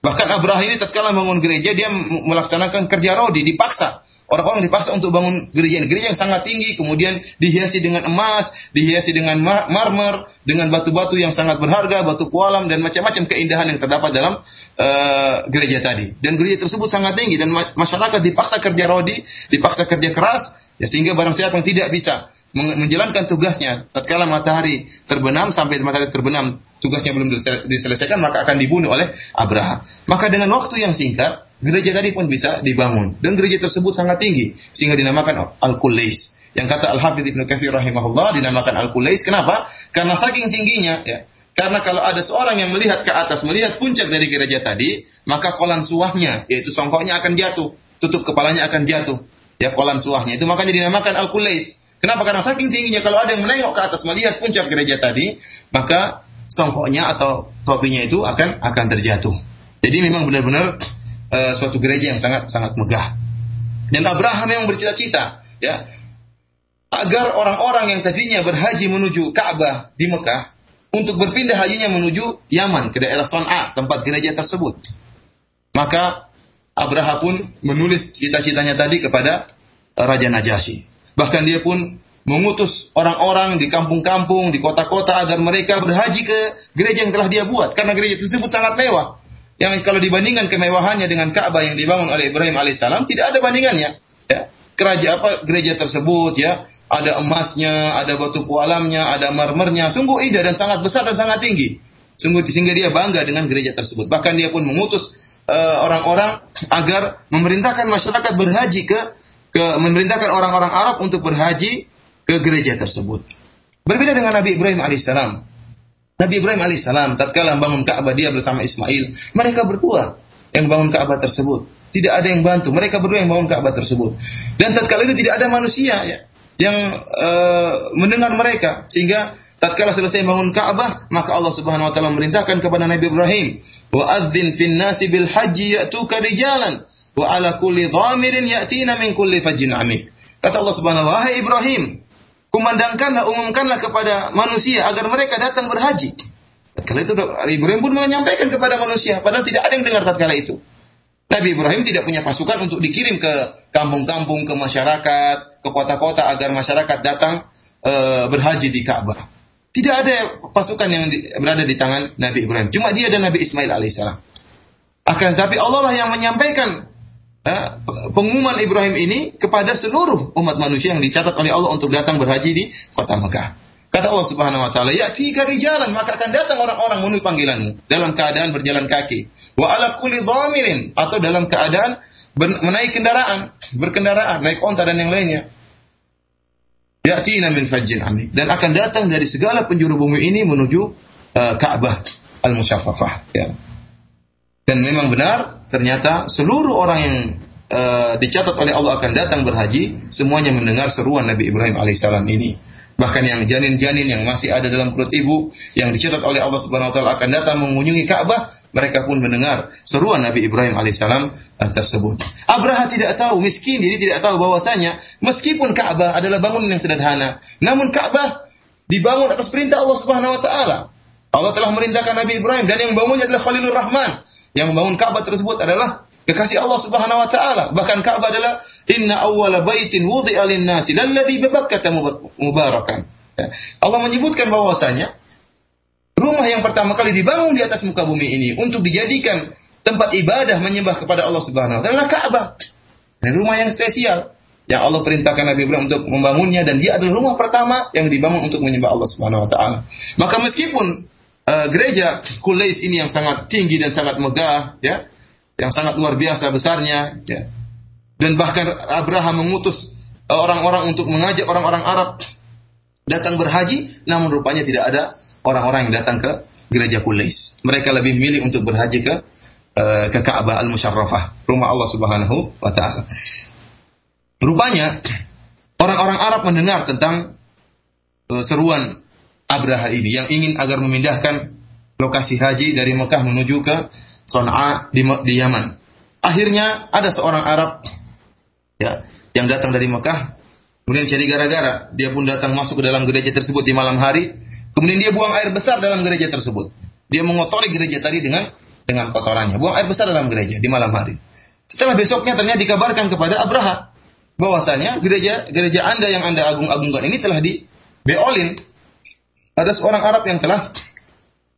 Bahkan Abraha ini tatkala bangun gereja dia melaksanakan kerja rodi dipaksa. Orang-orang dipaksa untuk bangun gereja ini. Gereja yang sangat tinggi, kemudian dihiasi dengan emas, dihiasi dengan marmer, dengan batu-batu yang sangat berharga, batu kualam dan macam-macam keindahan yang terdapat dalam uh, gereja tadi. Dan gereja tersebut sangat tinggi dan masyarakat dipaksa kerja rodi, dipaksa kerja keras, ya sehingga barang siapa yang tidak bisa menjalankan tugasnya tatkala matahari terbenam sampai matahari terbenam tugasnya belum diselesaikan maka akan dibunuh oleh Abraha. Maka dengan waktu yang singkat gereja tadi pun bisa dibangun dan gereja tersebut sangat tinggi sehingga dinamakan Al-Qulais. Yang kata Al-Hafidz Ibnu Katsir rahimahullah dinamakan Al-Qulais kenapa? Karena saking tingginya ya. Karena kalau ada seorang yang melihat ke atas, melihat puncak dari gereja tadi, maka kolan suahnya, yaitu songkoknya akan jatuh, tutup kepalanya akan jatuh. Ya, kolan suahnya itu makanya dinamakan Al-Qulais. Kenapa? Karena saking tingginya kalau ada yang menengok ke atas melihat puncak gereja tadi, maka songkoknya atau topinya itu akan akan terjatuh. Jadi memang benar-benar uh, suatu gereja yang sangat sangat megah. Dan Abraham memang bercita-cita, ya, agar orang-orang yang tadinya berhaji menuju Ka'bah di Mekah untuk berpindah hajinya menuju Yaman ke daerah Son'a tempat gereja tersebut. Maka Abraham pun menulis cita-citanya tadi kepada Raja Najasyi. Bahkan dia pun mengutus orang-orang di kampung-kampung, di kota-kota agar mereka berhaji ke gereja yang telah dia buat. Karena gereja tersebut sangat mewah. Yang kalau dibandingkan kemewahannya dengan Ka'bah yang dibangun oleh Ibrahim alaihissalam, tidak ada bandingannya. Ya. Kerajaan apa gereja tersebut ya, ada emasnya, ada batu pualamnya, ada marmernya, sungguh indah dan sangat besar dan sangat tinggi. Sungguh sehingga dia bangga dengan gereja tersebut. Bahkan dia pun mengutus eh, orang-orang uh, agar memerintahkan masyarakat berhaji ke ke memerintahkan orang-orang Arab untuk berhaji ke gereja tersebut. Berbeda dengan Nabi Ibrahim alaihissalam. Nabi Ibrahim alaihissalam tatkala membangun Ka'bah dia bersama Ismail, mereka berdua yang bangun Ka'bah tersebut. Tidak ada yang bantu, mereka berdua yang bangun Ka'bah tersebut. Dan tatkala itu tidak ada manusia ya yang uh, mendengar mereka sehingga tatkala selesai bangun Ka'bah maka Allah Subhanahu wa taala memerintahkan kepada Nabi Ibrahim wa adzin fin nasi bil haji ya'tuka rijalan wa ala kulli dhamirin ya'tina min kulli fajjin amik. Kata Allah Subhanahu wa taala, Ibrahim, kumandangkanlah, umumkanlah kepada manusia agar mereka datang berhaji. Tatkala itu Ibrahim pun menyampaikan kepada manusia, padahal tidak ada yang dengar tatkala itu. Nabi Ibrahim tidak punya pasukan untuk dikirim ke kampung-kampung, ke masyarakat, ke kota-kota agar masyarakat datang e, berhaji di Ka'bah. Tidak ada pasukan yang berada di tangan Nabi Ibrahim. Cuma dia dan Nabi Ismail alaihissalam. Akan tapi Allah lah yang menyampaikan ya, pengumuman Ibrahim ini kepada seluruh umat manusia yang dicatat oleh Allah untuk datang berhaji di kota Mekah. Kata Allah Subhanahu wa taala, "Ya tiga jalan maka akan datang orang-orang memenuhi panggilanmu dalam keadaan berjalan kaki. Wa ala kulli dhamirin atau dalam keadaan menaik kendaraan, berkendaraan, naik onta dan yang lainnya. Ya'tina min fajjin ami dan akan datang dari segala penjuru bumi ini menuju uh, Ka'bah al-Musyaffafah ya. Dan memang benar ternyata seluruh orang yang uh, dicatat oleh Allah akan datang berhaji semuanya mendengar seruan Nabi Ibrahim alaihissalam ini. Bahkan yang janin-janin yang masih ada dalam perut ibu yang dicatat oleh Allah Subhanahu wa taala akan datang mengunjungi Ka'bah, mereka pun mendengar seruan Nabi Ibrahim alaihissalam uh, tersebut. Abraha tidak tahu, miskin, jadi tidak tahu bahwasanya meskipun Ka'bah adalah bangunan yang sederhana, namun Ka'bah dibangun atas perintah Allah Subhanahu wa taala. Allah telah merintahkan Nabi Ibrahim dan yang membangunnya adalah Khalilur Rahman. Yang membangun Ka'bah tersebut adalah kekasih Allah Subhanahu wa taala. Bahkan Ka'bah adalah inna awwala baitin wudi'a lin-nasi lalladzi bi mubarakan. Ya. Allah menyebutkan bahwasanya rumah yang pertama kali dibangun di atas muka bumi ini untuk dijadikan tempat ibadah menyembah kepada Allah Subhanahu wa taala adalah Ka'bah. Dan rumah yang spesial yang Allah perintahkan Nabi Ibrahim untuk membangunnya dan dia adalah rumah pertama yang dibangun untuk menyembah Allah Subhanahu wa taala. Maka meskipun uh, gereja Kulais ini yang sangat tinggi dan sangat megah ya, yang sangat luar biasa besarnya ya. Dan bahkan Abraham mengutus eh, orang-orang untuk mengajak orang-orang Arab datang berhaji, namun rupanya tidak ada orang-orang yang datang ke gereja Qulais. Mereka lebih memilih untuk berhaji ke uh, ke Ka'bah Al-Musyarrafah, rumah Allah Subhanahu wa taala. Rupanya orang-orang Arab mendengar tentang seruan Abraha ini yang ingin agar memindahkan lokasi haji dari Mekah menuju ke Son'a di, di Yaman. Akhirnya ada seorang Arab ya yang datang dari Mekah kemudian jadi gara-gara dia pun datang masuk ke dalam gereja tersebut di malam hari Kemudian dia buang air besar dalam gereja tersebut. Dia mengotori gereja tadi dengan dengan kotorannya. Buang air besar dalam gereja di malam hari. Setelah besoknya ternyata dikabarkan kepada Abraha bahwasanya gereja gereja Anda yang Anda agung-agungkan ini telah di beolin. Ada seorang Arab yang telah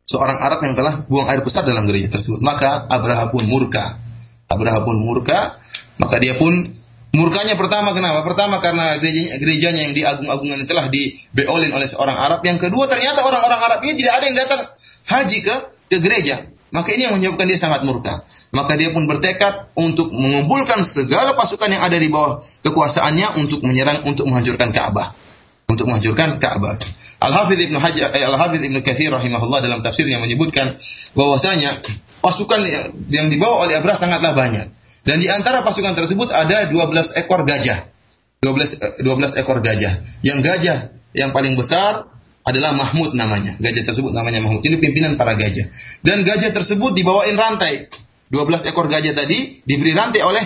seorang Arab yang telah buang air besar dalam gereja tersebut. Maka Abraha pun murka. Abraha pun murka, maka dia pun Murkanya pertama kenapa? Pertama karena gerejanya, gerejanya yang diagung-agungkan telah dibeolin oleh seorang Arab. Yang kedua ternyata orang-orang Arab ini tidak ada yang datang haji ke ke gereja. Maka ini yang menyebabkan dia sangat murka. Maka dia pun bertekad untuk mengumpulkan segala pasukan yang ada di bawah kekuasaannya untuk menyerang, untuk menghancurkan Ka'bah. Untuk menghancurkan Ka'bah. Al-Hafidh Ibnu Hajar, eh, Al-Hafidh Ibnu Katsir rahimahullah dalam tafsirnya menyebutkan bahwasanya pasukan yang dibawa oleh Abrah sangatlah banyak. Dan di antara pasukan tersebut ada 12 ekor gajah. 12 12 eh, ekor gajah. Yang gajah yang paling besar adalah Mahmud namanya. Gajah tersebut namanya Mahmud. Ini pimpinan para gajah. Dan gajah tersebut dibawain rantai. 12 ekor gajah tadi diberi rantai oleh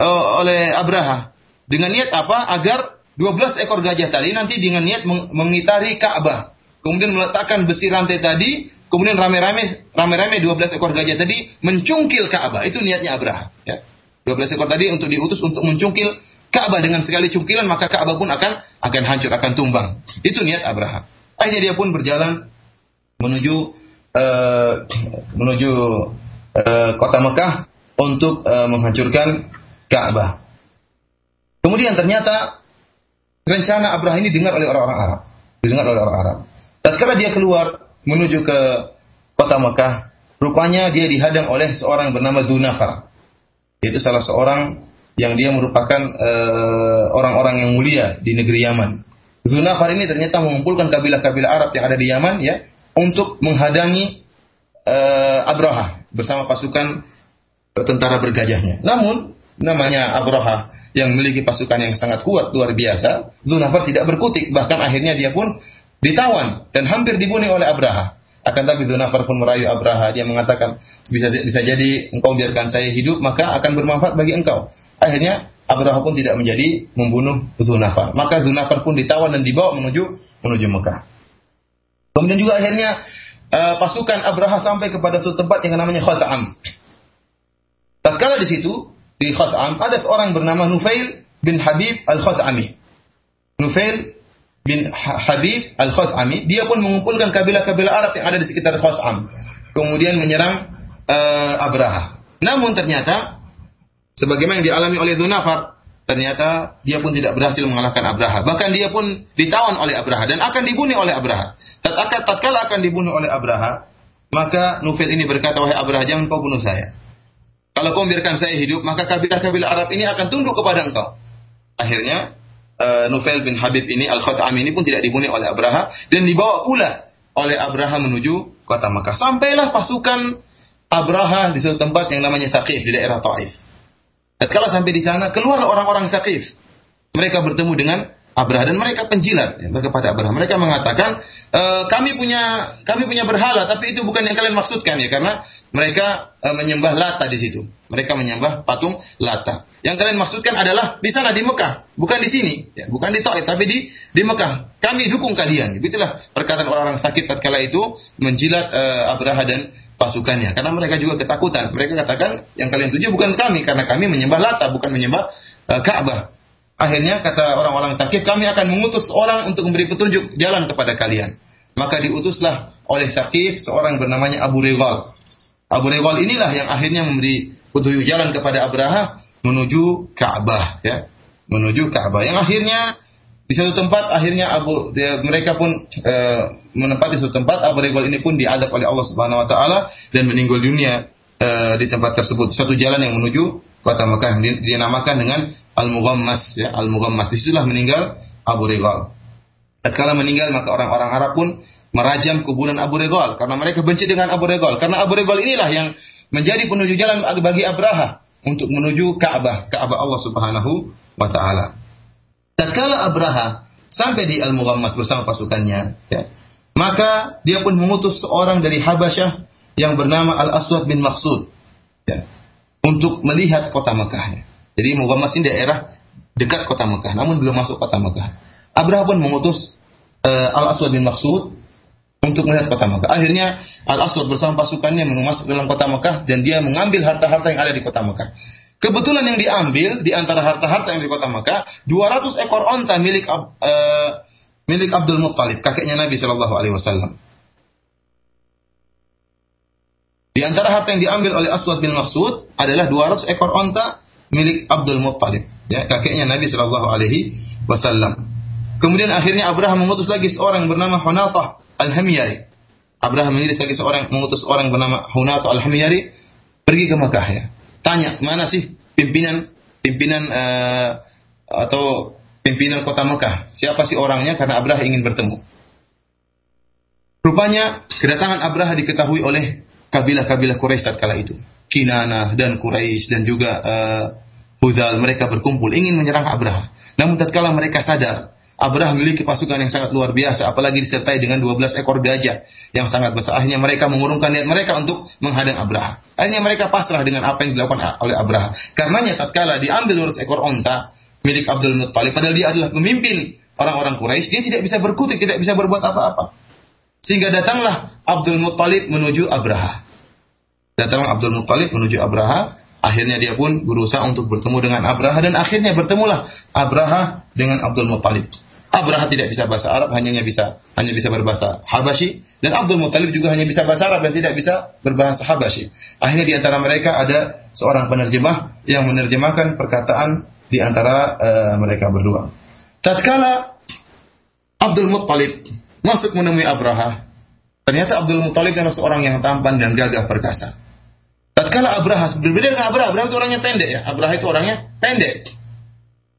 uh, oleh Abraha. Dengan niat apa? Agar 12 ekor gajah tadi nanti dengan niat mengitari Ka'bah. Kemudian meletakkan besi rantai tadi, kemudian rame-rame rame-rame 12 ekor gajah tadi mencungkil Ka'bah. Itu niatnya Abraha, ya. 12 ekor tadi untuk diutus untuk mencungkil Ka'bah dengan sekali cungkilan maka Ka'bah pun akan akan hancur akan tumbang. Itu niat Abraham. Akhirnya dia pun berjalan menuju uh, menuju uh, kota Mekah untuk uh, menghancurkan Ka'bah. Kemudian ternyata rencana Abraham ini didengar oleh orang-orang Arab. Didengar oleh orang Arab. Tatkala dia keluar menuju ke kota Mekah, rupanya dia dihadang oleh seorang bernama Dunafar yaitu salah seorang yang dia merupakan eh, orang-orang uh, yang mulia di negeri Yaman. Zunafar ini ternyata mengumpulkan kabilah-kabilah Arab yang ada di Yaman ya untuk menghadang uh, Abraha bersama pasukan tentara bergajahnya. Namun namanya Abraha yang memiliki pasukan yang sangat kuat luar biasa, Zunafar tidak berkutik bahkan akhirnya dia pun ditawan dan hampir dibunuh oleh Abraha. Akan tapi Dzunafar pun merayu Abraha. Dia mengatakan bisa bisa jadi engkau biarkan saya hidup maka akan bermanfaat bagi engkau. Akhirnya Abraha pun tidak menjadi membunuh Dzunafar. Maka Dzunafar pun ditawan dan dibawa menuju menuju Mekah. Kemudian juga akhirnya uh, pasukan Abraha sampai kepada suatu tempat yang namanya Khat'am. Tatkala di situ di Khat'am ada seorang bernama Nufail bin Habib al-Khat'ami. Nufail bin Habib Al-Khatami, dia pun mengumpulkan kabilah-kabilah Arab yang ada di sekitar Khatam. Kemudian menyerang uh, Abraha. Namun ternyata sebagaimana yang dialami oleh Dzunafar, ternyata dia pun tidak berhasil mengalahkan Abraha. Bahkan dia pun ditawan oleh Abraha dan akan dibunuh oleh Abraha. Tatkala akan dibunuh oleh Abraha, maka Nufail ini berkata, "Wahai Abraha, jangan kau bunuh saya. Kalau kau biarkan saya hidup, maka kabilah-kabilah Arab ini akan tunduk kepada engkau." Akhirnya uh, Nufail bin Habib ini Al-Khatam ini pun tidak dibunuh oleh Abraha dan dibawa pula oleh Abraha menuju kota Makkah. Sampailah pasukan Abraha di suatu tempat yang namanya Saqif di daerah Taif. Tatkala sampai di sana, keluar orang-orang Saqif. Mereka bertemu dengan Abraha dan mereka penjilat ya, kepada Abraha. Mereka mengatakan, e, kami punya kami punya berhala, tapi itu bukan yang kalian maksudkan ya, karena mereka e, menyembah Lata di situ. Mereka menyembah patung Lata. Yang kalian maksudkan adalah di sana di Mekah, bukan di sini, ya, bukan di Taif, tapi di di Mekah. Kami dukung kalian. Itulah perkataan orang-orang sakit tatkala itu menjilat e, Abraha dan pasukannya, karena mereka juga ketakutan. Mereka katakan yang kalian tuju bukan kami, karena kami menyembah Lata, bukan menyembah e, Ka'bah. Akhirnya kata orang-orang Sakif, kami akan mengutus orang untuk memberi petunjuk jalan kepada kalian. Maka diutuslah oleh Sakif seorang bernamanya Abu Rigal. Abu Rigal inilah yang akhirnya memberi petunjuk jalan kepada Abraha menuju Ka'bah ya. Menuju Ka'bah. Yang akhirnya di satu tempat akhirnya Abu dia, mereka pun e, menempati satu tempat Abu Rigal ini pun diadab oleh Allah Subhanahu wa taala dan meninggal dunia e, di tempat tersebut. Satu jalan yang menuju kota Mekah dinamakan dengan Al-Mughammas ya, Al-Mughammas. Di situlah meninggal Abu Rigal. Tatkala meninggal maka orang-orang Arab pun merajam kuburan Abu Rigal karena mereka benci dengan Abu Rigal. Karena Abu Rigal inilah yang menjadi penuju jalan bagi Abraha untuk menuju Ka'bah, Ka'bah Allah Subhanahu wa taala. Tatkala Abraha sampai di Al-Mughammas bersama pasukannya, ya, maka dia pun mengutus seorang dari Habasyah yang bernama Al-Aswad bin Maksud ya, untuk melihat kota Mekah. Jadi Mughammas ini daerah dekat kota Mekah, namun belum masuk kota Mekah. Abraha pun mengutus uh, Al-Aswad bin Maksud untuk melihat kota Mekah. Akhirnya Al-Aswad bersama pasukannya masuk dalam kota Mekah dan dia mengambil harta-harta yang ada di kota Mekah. Kebetulan yang diambil di antara harta-harta yang di kota Mekah 200 ekor onta milik uh, milik Abdul Muttalib, kakeknya Nabi Shallallahu alaihi wasallam. Di antara harta yang diambil oleh Aswad bin Maksud adalah 200 ekor onta milik Abdul Muttalib, ya, kakeknya Nabi Shallallahu alaihi wasallam. Kemudian akhirnya Abraham mengutus lagi seorang bernama Hunatah Al-Hamyari. Abraham mengiris lagi seorang mengutus orang bernama Hunatah Al-Hamyari pergi ke Makkah ya. Tanya, mana sih pimpinan pimpinan uh, atau pimpinan kota Mekah? Siapa sih orangnya? Karena Abraham ingin bertemu. Rupanya kedatangan Abraham diketahui oleh kabilah-kabilah Quraisy saat kala itu. Kinana dan Quraisy dan juga uh, Huzal mereka berkumpul ingin menyerang Abraha. Namun tatkala mereka sadar Abraha memiliki pasukan yang sangat luar biasa, apalagi disertai dengan 12 ekor gajah yang sangat besar. Akhirnya mereka mengurungkan niat mereka untuk menghadang Abraha. Akhirnya mereka pasrah dengan apa yang dilakukan oleh Abraha. Karenanya tatkala diambil 12 ekor onta milik Abdul Muttalib, padahal dia adalah pemimpin orang-orang Quraisy, dia tidak bisa berkutik, tidak bisa berbuat apa-apa. Sehingga datanglah Abdul Muttalib menuju Abraha. Datanglah Abdul Muttalib menuju Abraha. Akhirnya dia pun berusaha untuk bertemu dengan Abraha dan akhirnya bertemulah Abraha dengan Abdul Muttalib. Abraha tidak bisa bahasa Arab, hanya bisa hanya bisa berbahasa Habasyi dan Abdul Muttalib juga hanya bisa bahasa Arab dan tidak bisa berbahasa Habasyi. Akhirnya di antara mereka ada seorang penerjemah yang menerjemahkan perkataan di antara uh, mereka berdua. Tatkala Abdul Muttalib masuk menemui Abraha, ternyata Abdul Muttalib adalah seorang yang tampan dan gagah perkasa. Tatkala Abraha berbeda dengan Abraha, Abraha itu orangnya pendek ya. Abraha itu orangnya pendek.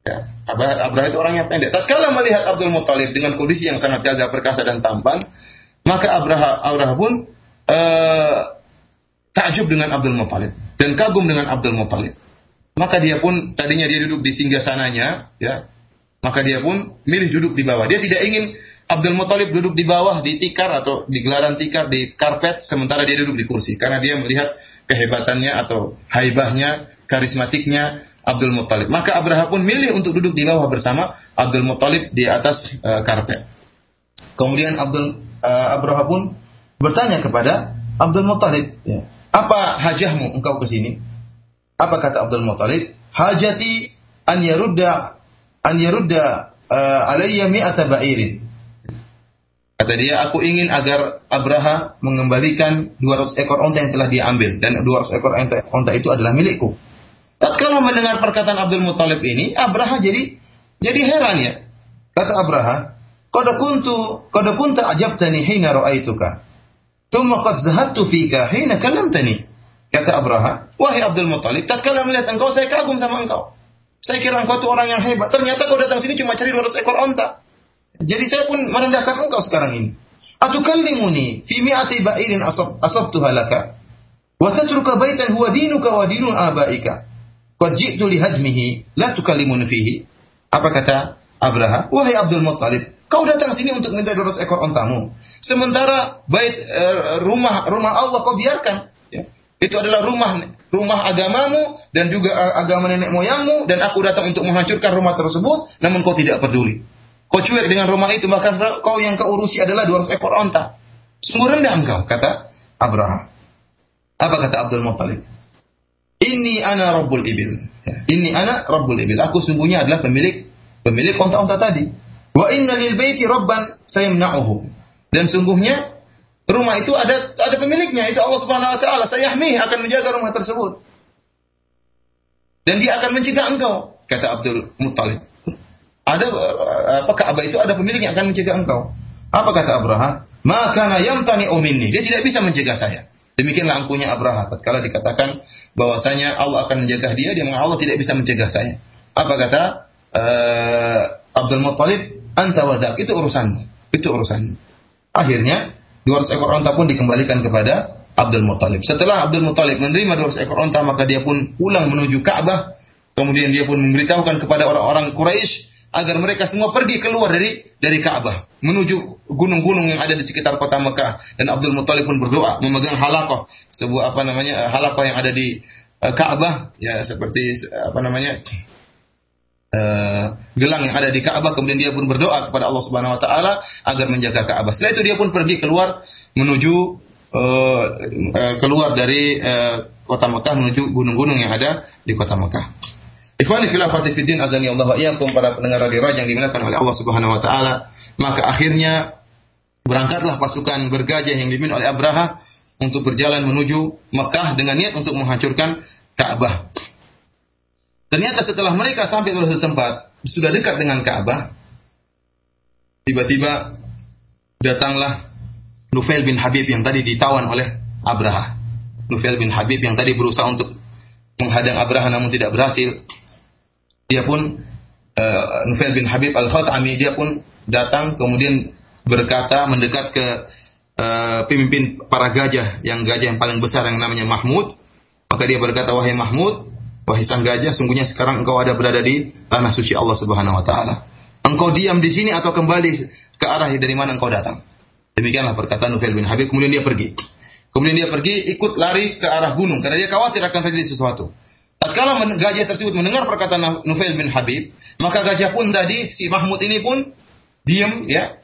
Ya, Abraha itu orangnya pendek. Tatkala melihat Abdul Muthalib dengan kondisi yang sangat gagah perkasa dan tampan, maka Abraha Abraha pun uh, takjub dengan Abdul Muthalib dan kagum dengan Abdul Muthalib. Maka dia pun tadinya dia duduk di singgah sananya, ya. Maka dia pun milih duduk di bawah. Dia tidak ingin Abdul Muthalib duduk di bawah di tikar atau di gelaran tikar di karpet sementara dia duduk di kursi karena dia melihat kehebatannya atau haibahnya, karismatiknya Abdul Muttalib. Maka Abraha pun milih untuk duduk di bawah bersama Abdul Muttalib di atas uh, karpet. Kemudian Abdul uh, Abraha pun bertanya kepada Abdul Muttalib, ya, apa hajahmu engkau ke sini? Apa kata Abdul Muttalib? Hajati an yarudda an yarudda uh, alayya mi'ata ba'irin. Kata dia, aku ingin agar Abraha mengembalikan 200 ekor onta yang telah dia ambil dan 200 ekor onta itu adalah milikku. Tatkala mendengar perkataan Abdul Muthalib ini, Abraha jadi jadi heran ya. Kata Abraha, "Qad kuntu qad kunta ajabtani hina ra'aituka. Thumma qad zahattu fika hina kallamtani." Kata Abraha, "Wahai Abdul Muthalib, tatkala melihat engkau saya kagum sama engkau. Saya kira engkau itu orang yang hebat. Ternyata kau datang sini cuma cari 200 ekor onta. Jadi saya pun merendahkan engkau sekarang ini. Atukallimuni fi mi'ati ba'irin asab asabtuha laka wa tatruka baitan huwa dinuka wa dinun abaika. Qad ji'tu li hadmihi la tukallimuni fihi. Apa kata Abraha? Wahai Abdul Muttalib, kau datang sini untuk minta 200 ekor ontamu. Sementara bait uh, rumah rumah Allah kau biarkan. Ya. Itu adalah rumah rumah agamamu dan juga agama nenek moyangmu dan aku datang untuk menghancurkan rumah tersebut namun kau tidak peduli. Kau cuek dengan rumah itu, maka kau yang kau urusi adalah 200 ekor onta. Sungguh rendah engkau, kata Abraham. Apa kata Abdul Muttalib? Ini ana Rabbul Ibil. Ya, ini ana Rabbul Ibil. Aku sungguhnya adalah pemilik pemilik onta-onta tadi. Wa inna lil baiti rabban sayamna'uhu. Dan sungguhnya rumah itu ada ada pemiliknya, itu Allah Subhanahu wa taala. Sayahmih akan menjaga rumah tersebut. Dan dia akan mencegah engkau, kata Abdul Muttalib. Ada apa Ka'bah itu ada pemilik yang akan mencegah engkau. Apa kata Abraha? Maka yamtani minni. Dia tidak bisa mencegah saya. Demikianlah angkuhnya Abraha. Tatkala dikatakan bahwasanya Allah akan menjaga dia, dia mengatakan Allah tidak bisa mencegah saya. Apa kata uh, Abdul Muttalib? Anta wadak. Itu urusanmu. Itu urusanmu. Akhirnya 200 ekor onta pun dikembalikan kepada Abdul Muttalib. Setelah Abdul Muttalib menerima 200 ekor onta, maka dia pun pulang menuju Ka'bah. Kemudian dia pun memberitahukan kepada orang-orang Quraisy agar mereka semua pergi keluar dari dari Ka'bah menuju gunung-gunung yang ada di sekitar kota Mekah dan Abdul Muthalib pun berdoa memegang halakoh sebuah apa namanya halakoh yang ada di uh, Ka'bah ya seperti apa namanya uh, gelang yang ada di Ka'bah kemudian dia pun berdoa kepada Allah Subhanahu wa taala agar menjaga Ka'bah. Setelah itu dia pun pergi keluar menuju uh, uh, keluar dari uh, kota Mekah menuju gunung-gunung yang ada di kota Mekah. Ikhwani fillah fiddin azani Allah wa iyyakum para pendengar radio Raja yang dimuliakan oleh Allah Subhanahu wa taala, maka akhirnya berangkatlah pasukan bergajah yang dipimpin oleh Abraha untuk berjalan menuju Mekah dengan niat untuk menghancurkan Ka'bah. Ternyata setelah mereka sampai ke suatu tempat sudah dekat dengan Ka'bah, tiba-tiba datanglah Nufail bin Habib yang tadi ditawan oleh Abraha. Nufail bin Habib yang tadi berusaha untuk menghadang Abraha namun tidak berhasil dia pun uh, Nufail bin Habib Al-Khatami dia pun datang kemudian berkata mendekat ke uh, pemimpin para gajah yang gajah yang paling besar yang namanya Mahmud. Maka dia berkata wahai Mahmud wahai sang gajah sungguhnya sekarang engkau ada berada di tanah suci Allah Subhanahu wa taala. Engkau diam di sini atau kembali ke arah dari mana engkau datang? Demikianlah perkataan Nufail bin Habib. Kemudian dia pergi. Kemudian dia pergi ikut lari ke arah gunung karena dia khawatir akan terjadi sesuatu Tatkala gajah tersebut mendengar perkataan Nufail bin Habib, maka gajah pun tadi si Mahmud ini pun diam ya,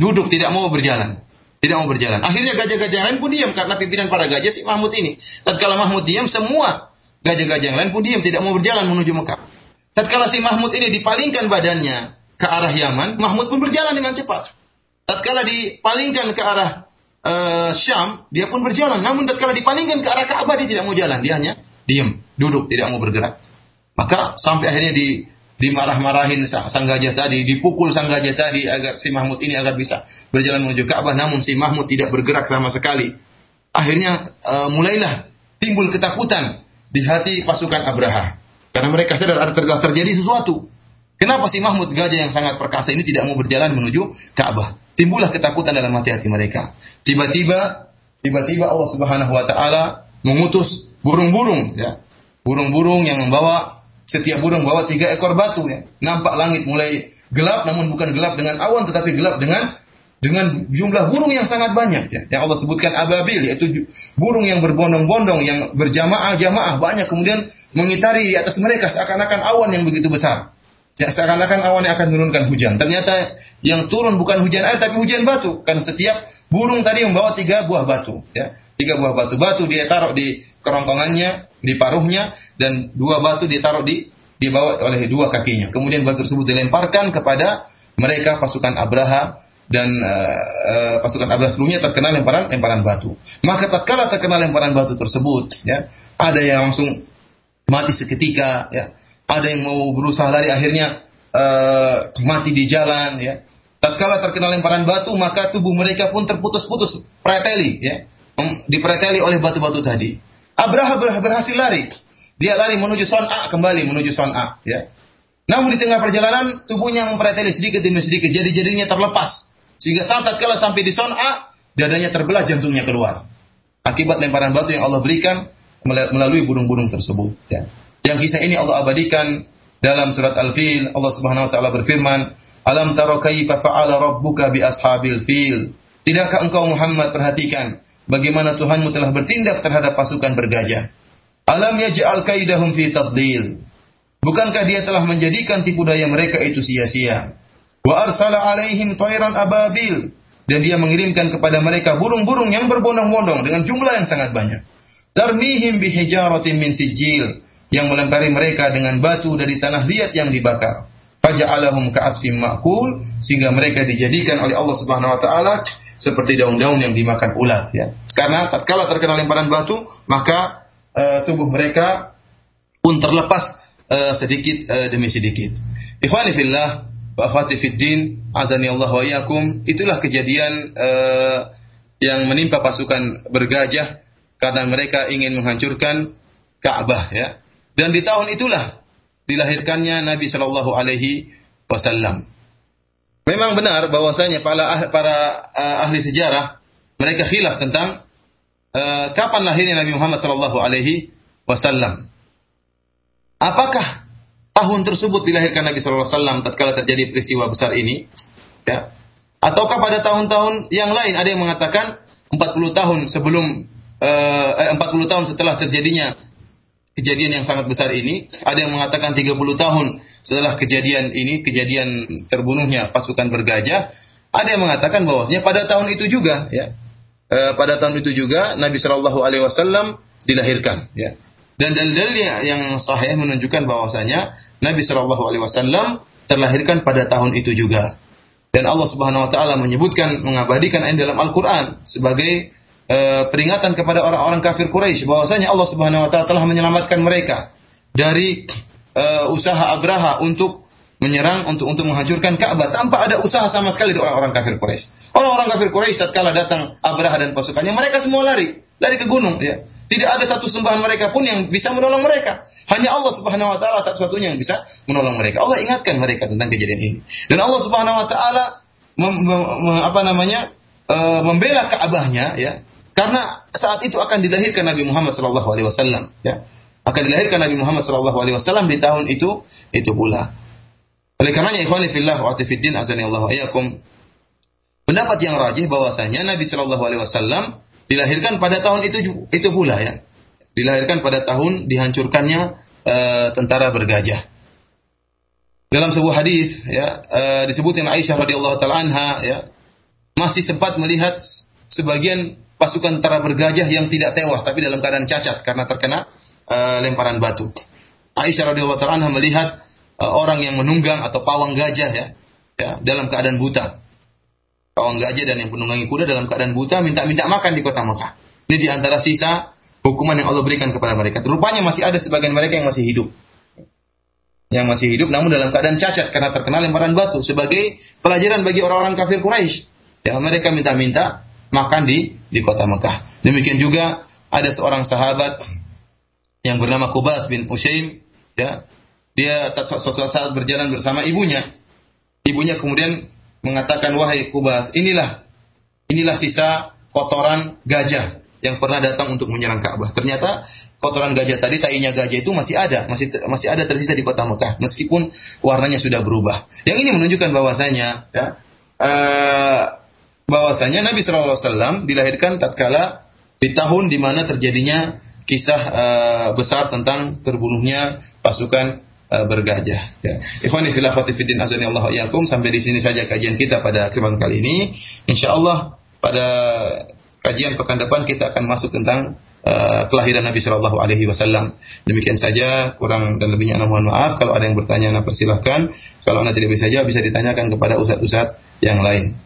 duduk tidak mau berjalan, tidak mau berjalan. Akhirnya gajah-gajah lain pun diam karena pimpinan para gajah si Mahmud ini. Tatkala Mahmud diam, semua gajah-gajah lain pun diam tidak mau berjalan menuju Mekah. Tatkala si Mahmud ini dipalingkan badannya ke arah Yaman, Mahmud pun berjalan dengan cepat. Tatkala dipalingkan ke arah uh, Syam, dia pun berjalan. Namun tatkala dipalingkan ke arah Ka'bah dia tidak mau jalan, dia hanya diam, duduk, tidak mau bergerak. Maka sampai akhirnya di dimarah-marahin sang gajah tadi, dipukul sang gajah tadi agar si Mahmud ini agar bisa berjalan menuju Ka'bah, namun si Mahmud tidak bergerak sama sekali. Akhirnya uh, mulailah timbul ketakutan di hati pasukan Abraha karena mereka sadar ada telah terjadi sesuatu. Kenapa si Mahmud gajah yang sangat perkasa ini tidak mau berjalan menuju Ka'bah? Timbullah ketakutan dalam hati-hati mereka. Tiba-tiba, tiba-tiba Allah Subhanahu wa taala mengutus burung-burung ya. Burung-burung yang membawa setiap burung membawa tiga ekor batu ya. Nampak langit mulai gelap namun bukan gelap dengan awan tetapi gelap dengan dengan jumlah burung yang sangat banyak ya. Yang Allah sebutkan ababil yaitu burung yang berbondong-bondong yang berjamaah-jamaah banyak kemudian mengitari di atas mereka seakan-akan awan yang begitu besar. Ya, seakan-akan awan yang akan menurunkan hujan. Ternyata yang turun bukan hujan air tapi hujan batu. Karena setiap burung tadi membawa tiga buah batu. Ya. Tiga buah batu. Batu dia taruh di kerongkongannya, di paruhnya, dan dua batu ditaruh di dibawa oleh dua kakinya. Kemudian batu tersebut dilemparkan kepada mereka pasukan Abraha dan uh, uh, pasukan Abraha sebelumnya terkena lemparan lemparan batu. Maka tatkala terkena lemparan batu tersebut, ya, ada yang langsung mati seketika, ya, ada yang mau berusaha lari akhirnya uh, mati di jalan, ya. Tatkala terkena lemparan batu, maka tubuh mereka pun terputus-putus, preteli, ya, dipreteli oleh batu-batu tadi. Abraha berhasil lari. Dia lari menuju Son'a kembali menuju Son'a, ya. Namun di tengah perjalanan tubuhnya mempreteli sedikit demi sedikit, jadi jadinya terlepas. Sehingga saat kala sampai di Son'a, dadanya terbelah, jantungnya keluar. Akibat lemparan batu yang Allah berikan melalui burung-burung tersebut. Ya. Yang kisah ini Allah abadikan dalam surat Al-Fil. Allah Subhanahu wa taala berfirman, "Alam tara kaifa fa'ala rabbuka bi ashabil fil?" Tidakkah engkau Muhammad perhatikan bagaimana Tuhanmu telah bertindak terhadap pasukan bergajah? Alam yaj'al kaidahum fi tadlil. Bukankah dia telah menjadikan tipu daya mereka itu sia-sia? Wa arsala alaihim tayran ababil dan dia mengirimkan kepada mereka burung-burung yang berbondong-bondong dengan jumlah yang sangat banyak. Tarmihim bihijaratin min sijil yang melempari mereka dengan batu dari tanah liat yang dibakar. Faja'alahum ka'asfim ma'kul sehingga mereka dijadikan oleh Allah Subhanahu wa taala seperti daun-daun yang dimakan ulat ya. Karena tatkala terkena lemparan batu, maka uh, tubuh mereka pun terlepas uh, sedikit uh, demi sedikit. Ikhwani fillah wa akhwati azani Allah wa iyyakum, itulah kejadian uh, yang menimpa pasukan bergajah karena mereka ingin menghancurkan Ka'bah ya. Dan di tahun itulah dilahirkannya Nabi Shallallahu alaihi wasallam. Memang benar bahwasanya para para uh, ahli sejarah mereka khilaf tentang uh, kapan lahirnya Nabi Muhammad Shallallahu alaihi wasallam. Apakah tahun tersebut dilahirkan Nabi Shallallahu Alaihi Wasallam tatkala terjadi peristiwa besar ini? Ya. Ataukah pada tahun-tahun yang lain ada yang mengatakan 40 tahun sebelum eh, 40 eh, tahun setelah terjadinya kejadian yang sangat besar ini, ada yang mengatakan 30 tahun setelah kejadian ini, kejadian terbunuhnya pasukan bergajah, ada yang mengatakan bahwasanya pada tahun itu juga ya. E, pada tahun itu juga Nabi Shallallahu alaihi wasallam dilahirkan ya. Dan dalil yang sahih menunjukkan bahwasanya Nabi Shallallahu Alaihi Wasallam terlahirkan pada tahun itu juga. Dan Allah Subhanahu Wa Taala menyebutkan mengabadikan ayat dalam Al-Quran sebagai e, peringatan kepada orang-orang kafir Quraisy bahwasanya Allah Subhanahu Wa Taala telah menyelamatkan mereka dari e, usaha Abraha untuk menyerang untuk untuk menghancurkan Ka'bah tanpa ada usaha sama sekali dari orang-orang kafir Quraisy. Orang-orang kafir Quraisy tatkala datang Abraha dan pasukannya mereka semua lari, lari ke gunung ya. Tidak ada satu sembahan mereka pun yang bisa menolong mereka. Hanya Allah Subhanahu wa taala satu-satunya yang bisa menolong mereka. Allah ingatkan mereka tentang kejadian ini. Dan Allah Subhanahu wa taala apa namanya? E, membela Ka'bahnya ya. Karena saat itu akan dilahirkan Nabi Muhammad sallallahu alaihi wasallam ya. Akan dilahirkan Nabi Muhammad sallallahu alaihi wasallam di tahun itu itu pula. Oleh karenanya ikhwani fillah wa atifiddin azani Allah Pendapat yang rajih bahwasanya Nabi sallallahu alaihi wasallam dilahirkan pada tahun itu itu pula ya. Dilahirkan pada tahun dihancurkannya e, tentara bergajah. Dalam sebuah hadis ya e, disebutkan Aisyah radhiyallahu taala anha ya masih sempat melihat sebagian pasukan tentara bergajah yang tidak tewas tapi dalam keadaan cacat karena terkena e, lemparan batu. Aisyah radhiyallahu taala melihat e, orang yang menunggang atau pawang gajah ya ya dalam keadaan buta pawang gajah dan yang penunggangi kuda dalam keadaan buta minta-minta makan di kota Mekah. Ini di antara sisa hukuman yang Allah berikan kepada mereka. Rupanya masih ada sebagian mereka yang masih hidup. Yang masih hidup namun dalam keadaan cacat karena terkena lemparan batu sebagai pelajaran bagi orang-orang kafir Quraisy. Ya, mereka minta-minta makan di di kota Mekah. Demikian juga ada seorang sahabat yang bernama Kubat bin Ushaim ya. Dia suatu saat berjalan bersama ibunya. Ibunya kemudian mengatakan wahai Kubas, inilah inilah sisa kotoran gajah yang pernah datang untuk menyerang Ka'bah. Ternyata kotoran gajah tadi, tainya gajah itu masih ada, masih masih ada tersisa di kota Mekah, meskipun warnanya sudah berubah. Yang ini menunjukkan bahwasanya, ya, uh, bahwasanya Nabi Shallallahu Alaihi Wasallam dilahirkan tatkala di tahun di mana terjadinya kisah uh, besar tentang terbunuhnya pasukan uh, bergajah. Ya. Ikhwani fil fiddin azani Allah yakum sampai di sini saja kajian kita pada kesempatan kali ini. Insyaallah pada kajian pekan depan kita akan masuk tentang uh, kelahiran Nabi Shallallahu Alaihi Wasallam. Demikian saja, kurang dan lebihnya mohon maaf. Kalau ada yang bertanya, anda persilahkan. Kalau anda tidak bisa jawab, bisa ditanyakan kepada ustadz-ustadz yang lain.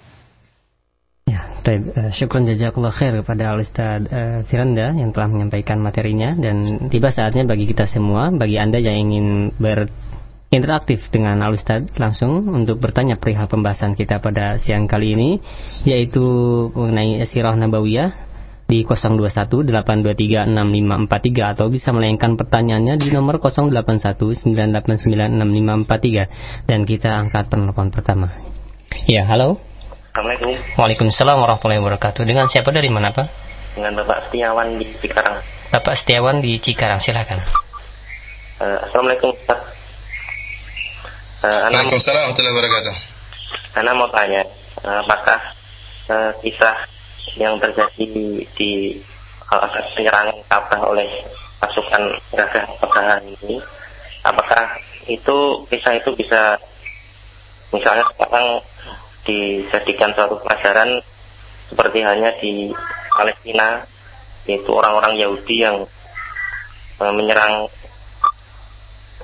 Baik, uh, syukur jazakallah khair kepada Al Ustaz uh, Firanda yang telah menyampaikan materinya dan tiba saatnya bagi kita semua, bagi Anda yang ingin berinteraktif dengan Al langsung untuk bertanya perihal pembahasan kita pada siang kali ini yaitu mengenai sirah nabawiyah di 0218236543 atau bisa melayangkan pertanyaannya di nomor 0819896543 dan kita angkat penelpon pertama. Ya, halo. Assalamualaikum. Waalaikumsalam warahmatullahi wabarakatuh. Dengan siapa dari mana Pak? Dengan Bapak Setiawan di Cikarang. Bapak Setiawan di Cikarang, silakan. Uh, Assalamualaikum Pak. Uh, Waalaikumsalam warahmatullahi wabarakatuh. Anda mau tanya, uh, apakah uh, kisah yang terjadi di uh, penyerangan Ka'bah oleh pasukan gagah pertahanan ini, apakah itu kisah itu bisa misalnya sekarang dijadikan suatu pelajaran seperti halnya di Palestina yaitu orang-orang Yahudi yang e, menyerang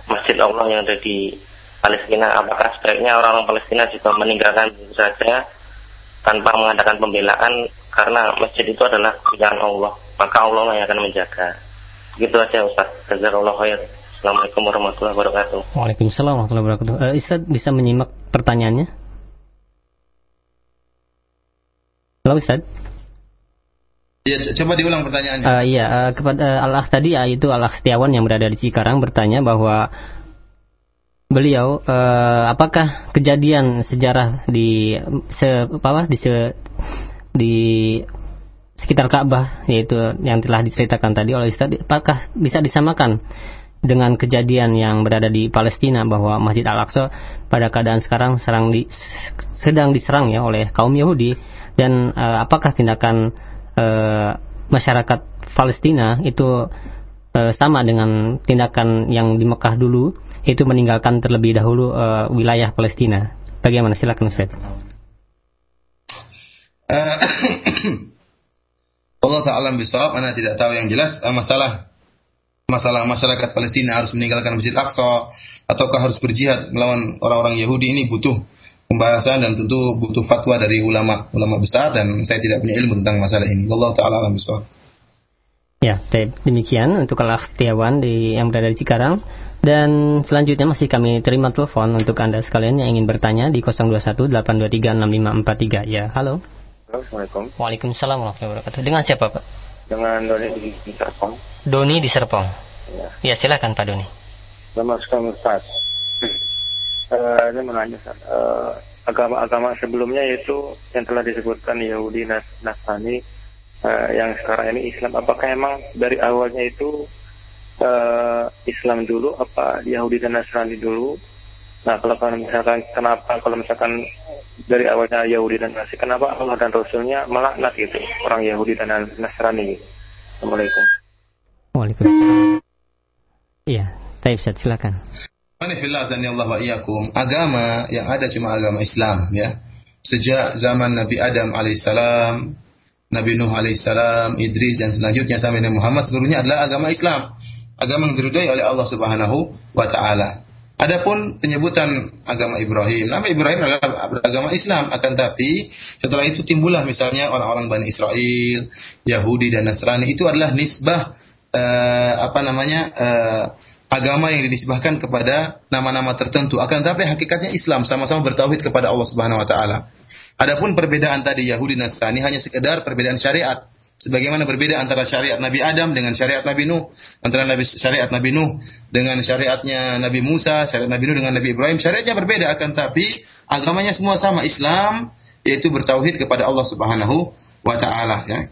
Masjid Allah yang ada di Palestina. Apakah sebaiknya orang-orang Palestina juga meninggalkan itu saja tanpa mengadakan pembelaan karena masjid itu adalah pilihan Allah maka Allah yang akan menjaga. Begitu saja Ustaz. Jazakallah khair. Assalamualaikum warahmatullahi wabarakatuh. Waalaikumsalam warahmatullahi wabarakatuh. Uh, Ustaz bisa menyimak pertanyaannya Halo Ustaz. Ya, coba diulang pertanyaannya. Uh, iya, uh, kepada uh, Allah tadi uh, itu Allah Setiawan yang berada di Cikarang bertanya bahwa beliau uh, apakah kejadian sejarah di se apa di se, di sekitar Ka'bah yaitu yang telah diceritakan tadi oleh Ustaz apakah bisa disamakan dengan kejadian yang berada di Palestina bahwa Masjid Al-Aqsa pada keadaan sekarang serang di, sedang diserang ya oleh kaum Yahudi dan uh, apakah tindakan uh, masyarakat Palestina itu uh, sama dengan tindakan yang di Mekah dulu itu meninggalkan terlebih dahulu uh, wilayah Palestina. Bagaimana silakan Ustaz. *coughs* Allah Taala bisawab, Anda tidak tahu yang jelas masalah masalah masyarakat Palestina harus meninggalkan Masjid Aqsa ataukah harus berjihad melawan orang-orang Yahudi ini butuh pembahasan dan tentu butuh fatwa dari ulama ulama besar dan saya tidak punya ilmu tentang masalah ini. Allah taala alam bisawab. Ya, demikian untuk Allah Setiawan di yang berada di Cikarang dan selanjutnya masih kami terima telepon untuk Anda sekalian yang ingin bertanya di 0218236543. Ya, halo. Assalamualaikum. Waalaikumsalam warahmatullahi wabarakatuh. Dengan siapa, Pak? Dengan Doni di Serpong. Doni di Serpong. Ya. Ya, silakan Pak Doni. Selamat sekali Ustaz uh, ini menanya uh, agama-agama sebelumnya yaitu yang telah disebutkan Yahudi Nas Nasrani uh, yang sekarang ini Islam apakah emang dari awalnya itu uh, Islam dulu apa Yahudi dan Nasrani dulu? Nah kalau misalkan kenapa kalau misalkan dari awalnya Yahudi dan Nasrani kenapa Allah dan Rasulnya melaknat itu orang Yahudi dan Nasrani? Assalamualaikum. Waalaikumsalam. Iya, Taib silakan. Agama yang ada cuma agama Islam ya. Sejak zaman Nabi Adam alaihissalam, Nabi Nuh alaihissalam, Idris dan selanjutnya sampai Nabi Muhammad seluruhnya adalah agama Islam. Agama yang diridhai oleh Allah Subhanahu wa taala. Adapun penyebutan agama Ibrahim, nama Ibrahim adalah agama Islam, akan tapi setelah itu timbullah misalnya orang-orang Bani Israel, Yahudi dan Nasrani itu adalah nisbah uh, apa namanya uh, agama yang dinisbahkan kepada nama-nama tertentu. Akan tetapi hakikatnya Islam sama-sama bertauhid kepada Allah Subhanahu wa taala. Adapun perbedaan tadi Yahudi Nasrani hanya sekedar perbedaan syariat. Sebagaimana berbeda antara syariat Nabi Adam dengan syariat Nabi Nuh, antara Nabi syariat Nabi Nuh dengan syariatnya Nabi Musa, syariat Nabi Nuh dengan Nabi Ibrahim, syariatnya berbeda akan tapi agamanya semua sama Islam yaitu bertauhid kepada Allah Subhanahu wa taala ya.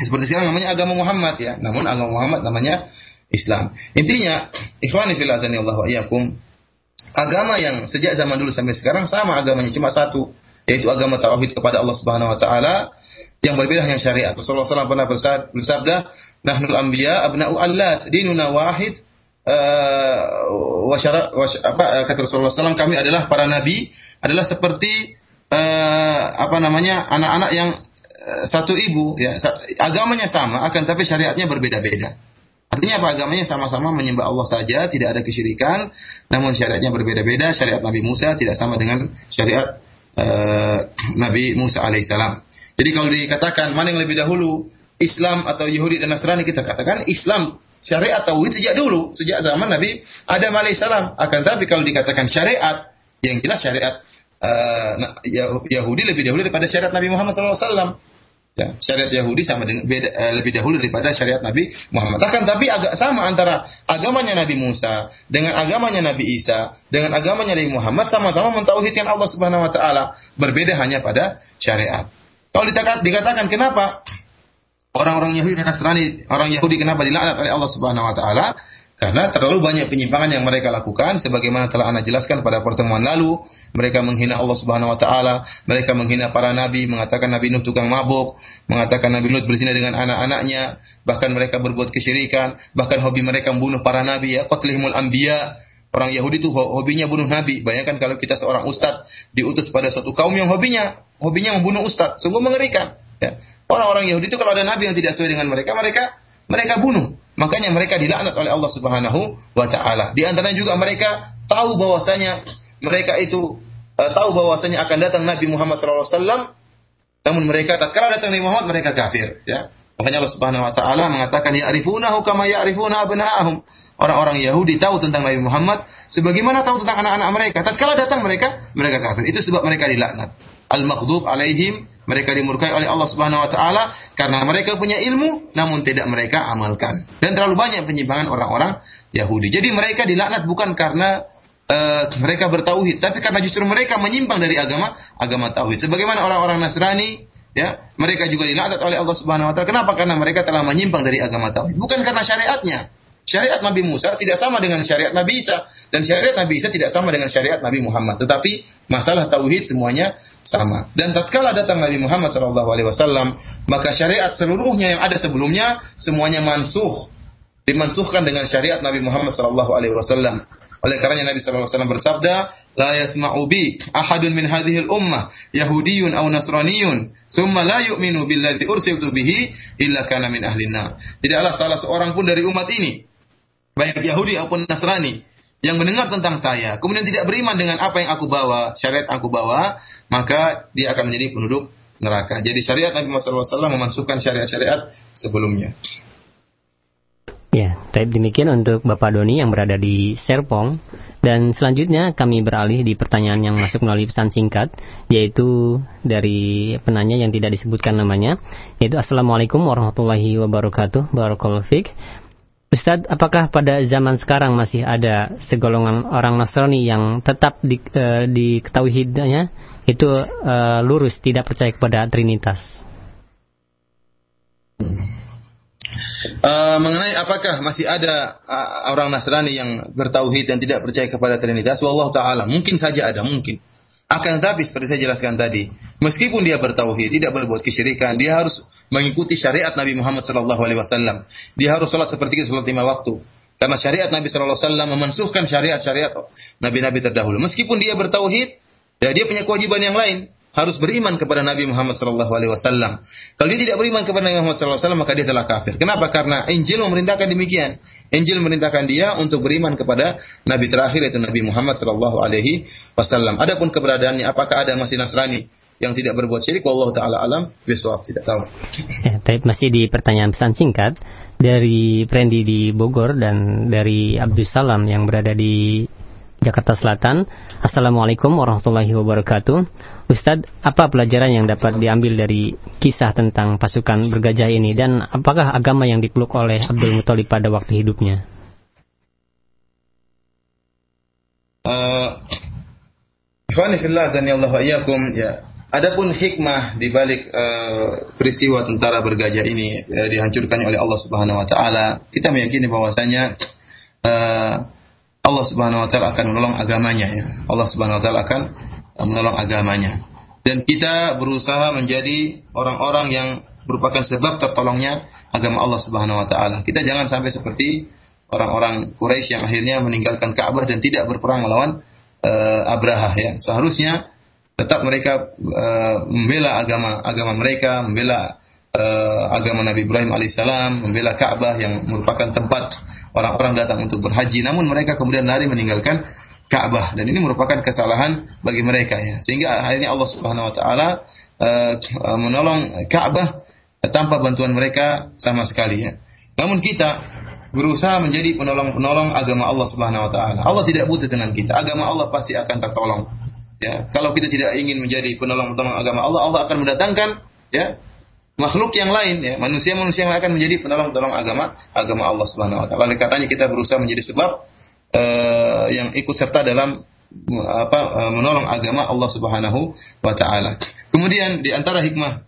Seperti sekarang namanya agama Muhammad ya. Namun agama Muhammad namanya Islam. Intinya, ikhwani fil azani Allah wa iyyakum, agama yang sejak zaman dulu sampai sekarang sama agamanya cuma satu, yaitu agama tauhid kepada Allah Subhanahu wa taala yang berbeda hanya syariat. Rasulullah SAW pernah bersabda, "Nahnul anbiya abna'u allat, dinuna wahid." Uh, wasyara, was, apa kata Rasulullah SAW kami adalah para nabi adalah seperti uh, apa namanya anak-anak yang eh, satu ibu ya agamanya sama akan tapi syariatnya berbeda-beda. Artinya apa agamanya sama-sama menyembah Allah saja, tidak ada kesyirikan, namun syariatnya berbeda-beda. Syariat Nabi Musa tidak sama dengan syariat uh, Nabi Musa alaihissalam. Jadi kalau dikatakan mana yang lebih dahulu, Islam atau Yahudi dan Nasrani, kita katakan Islam syariat tauhid sejak dulu, sejak zaman Nabi Adam alaihissalam. Akan tapi kalau dikatakan syariat, yang jelas syariat uh, Yahudi lebih dahulu daripada syariat Nabi Muhammad SAW. Ya, syariat Yahudi sama dengan beda, uh, lebih dahulu daripada syariat Nabi Muhammad. Akan tapi agak sama antara agamanya Nabi Musa dengan agamanya Nabi Isa dengan agamanya Nabi Muhammad sama-sama mentauhidkan Allah Subhanahu wa taala. Berbeda hanya pada syariat. Kalau dikatakan kenapa orang-orang Yahudi dan Nasrani, orang Yahudi kenapa dilaknat oleh Allah Subhanahu wa taala? Karena terlalu banyak penyimpangan yang mereka lakukan sebagaimana telah Anda jelaskan pada pertemuan lalu, mereka menghina Allah Subhanahu wa taala, mereka menghina para nabi, mengatakan Nabi Nuh tukang mabuk, mengatakan Nabi Lut berzina dengan anak-anaknya, bahkan mereka berbuat kesyirikan, bahkan hobi mereka membunuh para nabi ya, qatlihimul anbiya. Orang Yahudi itu hobinya bunuh nabi. Bayangkan kalau kita seorang ustadz diutus pada suatu kaum yang hobinya hobinya membunuh ustadz, sungguh mengerikan. Ya. Orang-orang Yahudi itu kalau ada nabi yang tidak sesuai dengan mereka, mereka mereka bunuh. Makanya mereka dilaknat oleh Allah Subhanahu wa taala. Di antaranya juga mereka tahu bahwasanya mereka itu uh, tahu bahwasanya akan datang Nabi Muhammad SAW namun mereka tatkala datang Nabi Muhammad mereka kafir ya. Makanya Allah Subhanahu wa taala mengatakan ya'rifunahu kama ya'rifuna abna'ahum. Orang-orang Yahudi tahu tentang Nabi Muhammad sebagaimana tahu tentang anak-anak mereka. Tatkala datang mereka mereka kafir. Itu sebab mereka dilaknat. Al-maghdub alaihim mereka dimurkai oleh Allah Subhanahu wa taala karena mereka punya ilmu namun tidak mereka amalkan. Dan terlalu banyak penyimpangan orang-orang Yahudi. Jadi mereka dilaknat bukan karena uh, mereka bertauhid, tapi karena justru mereka menyimpang dari agama agama tauhid. Sebagaimana orang-orang Nasrani ya, mereka juga dilaknat oleh Allah Subhanahu wa taala. Kenapa? Karena mereka telah menyimpang dari agama tauhid, bukan karena syariatnya. Syariat Nabi Musa tidak sama dengan syariat Nabi Isa dan syariat Nabi Isa tidak sama dengan syariat Nabi Muhammad. Tetapi masalah tauhid semuanya sama. Dan tatkala datang Nabi Muhammad SAW, maka syariat seluruhnya yang ada sebelumnya semuanya mansuh, dimansuhkan dengan syariat Nabi Muhammad SAW. Oleh karenanya Nabi SAW bersabda, لا يسمع بي أحد من هذه الأمة يهودي أو نصراني ثم لا يؤمن بالذي أرسلت به إلا كان من أهل النار. Tidaklah salah seorang pun dari umat ini, baik Yahudi maupun Nasrani, yang mendengar tentang saya, kemudian tidak beriman dengan apa yang aku bawa, syariat aku bawa, maka dia akan menjadi penduduk neraka. Jadi syariat Nabi Muhammad SAW memasukkan syariat-syariat sebelumnya. Ya, baik demikian untuk Bapak Doni yang berada di Serpong. Dan selanjutnya kami beralih di pertanyaan yang masuk melalui pesan singkat, yaitu dari penanya yang tidak disebutkan namanya, yaitu Assalamualaikum warahmatullahi wabarakatuh, Barakallahu Ustadz, apakah pada zaman sekarang masih ada segolongan orang Nasrani yang tetap di, uh, diketahui hidupnya itu uh, lurus tidak percaya kepada Trinitas? Uh, mengenai apakah masih ada uh, orang Nasrani yang bertauhid dan tidak percaya kepada Trinitas, wallahu taala mungkin saja ada mungkin. Akan tetapi seperti saya jelaskan tadi, meskipun dia bertauhid, tidak berbuat kesyirikan, dia harus mengikuti syariat Nabi Muhammad sallallahu alaihi wasallam. Dia harus salat seperti salat lima waktu. Karena syariat Nabi sallallahu alaihi wasallam memansuhkan syariat-syariat nabi-nabi terdahulu. Meskipun dia bertauhid, ya dia punya kewajiban yang lain harus beriman kepada Nabi Muhammad sallallahu alaihi wasallam. Kalau dia tidak beriman kepada Nabi Muhammad sallallahu alaihi wasallam maka dia telah kafir. Kenapa? Karena Injil memerintahkan demikian. Injil memerintahkan dia untuk beriman kepada nabi terakhir yaitu Nabi Muhammad sallallahu alaihi wasallam. Adapun keberadaannya apakah ada masih Nasrani yang tidak berbuat syirik Allah taala alam bisawab tidak tahu. Ya, tapi masih di pertanyaan pesan singkat dari Prendi di Bogor dan dari Abdul Salam yang berada di Jakarta Selatan. Assalamualaikum warahmatullahi wabarakatuh. Ustadz, apa pelajaran yang dapat diambil dari kisah tentang pasukan bergajah ini dan apakah agama yang dipeluk oleh Abdul Muthalib pada waktu hidupnya? Uh, ya Adapun hikmah di balik uh, peristiwa tentara bergajah ini uh, dihancurkannya oleh Allah Subhanahu wa taala, kita meyakini bahwasanya uh, Allah Subhanahu wa taala akan menolong agamanya ya. Allah Subhanahu wa taala akan uh, menolong agamanya. Dan kita berusaha menjadi orang-orang yang merupakan sebab tertolongnya agama Allah Subhanahu wa taala. Kita jangan sampai seperti orang-orang Quraisy yang akhirnya meninggalkan Ka'bah dan tidak berperang melawan uh, Abraha ya. Seharusnya tetap mereka uh, membela agama agama mereka, membela uh, agama Nabi Ibrahim alaihissalam, membela Ka'bah yang merupakan tempat orang-orang datang untuk berhaji. Namun mereka kemudian lari meninggalkan Ka'bah dan ini merupakan kesalahan bagi mereka ya. Sehingga akhirnya Allah Subhanahu wa taala uh, menolong Ka'bah tanpa bantuan mereka sama sekali ya. Namun kita berusaha menjadi penolong-penolong agama Allah Subhanahu wa taala. Allah tidak butuh dengan kita. Agama Allah pasti akan tertolong. Ya, kalau kita tidak ingin menjadi penolong-penolong agama Allah, Allah akan mendatangkan ya makhluk yang lain ya, manusia-manusia yang akan menjadi penolong-penolong agama agama Allah Subhanahu wa taala. Oleh katanya kita berusaha menjadi sebab uh, yang ikut serta dalam apa uh, menolong agama Allah Subhanahu wa taala. Kemudian di antara hikmah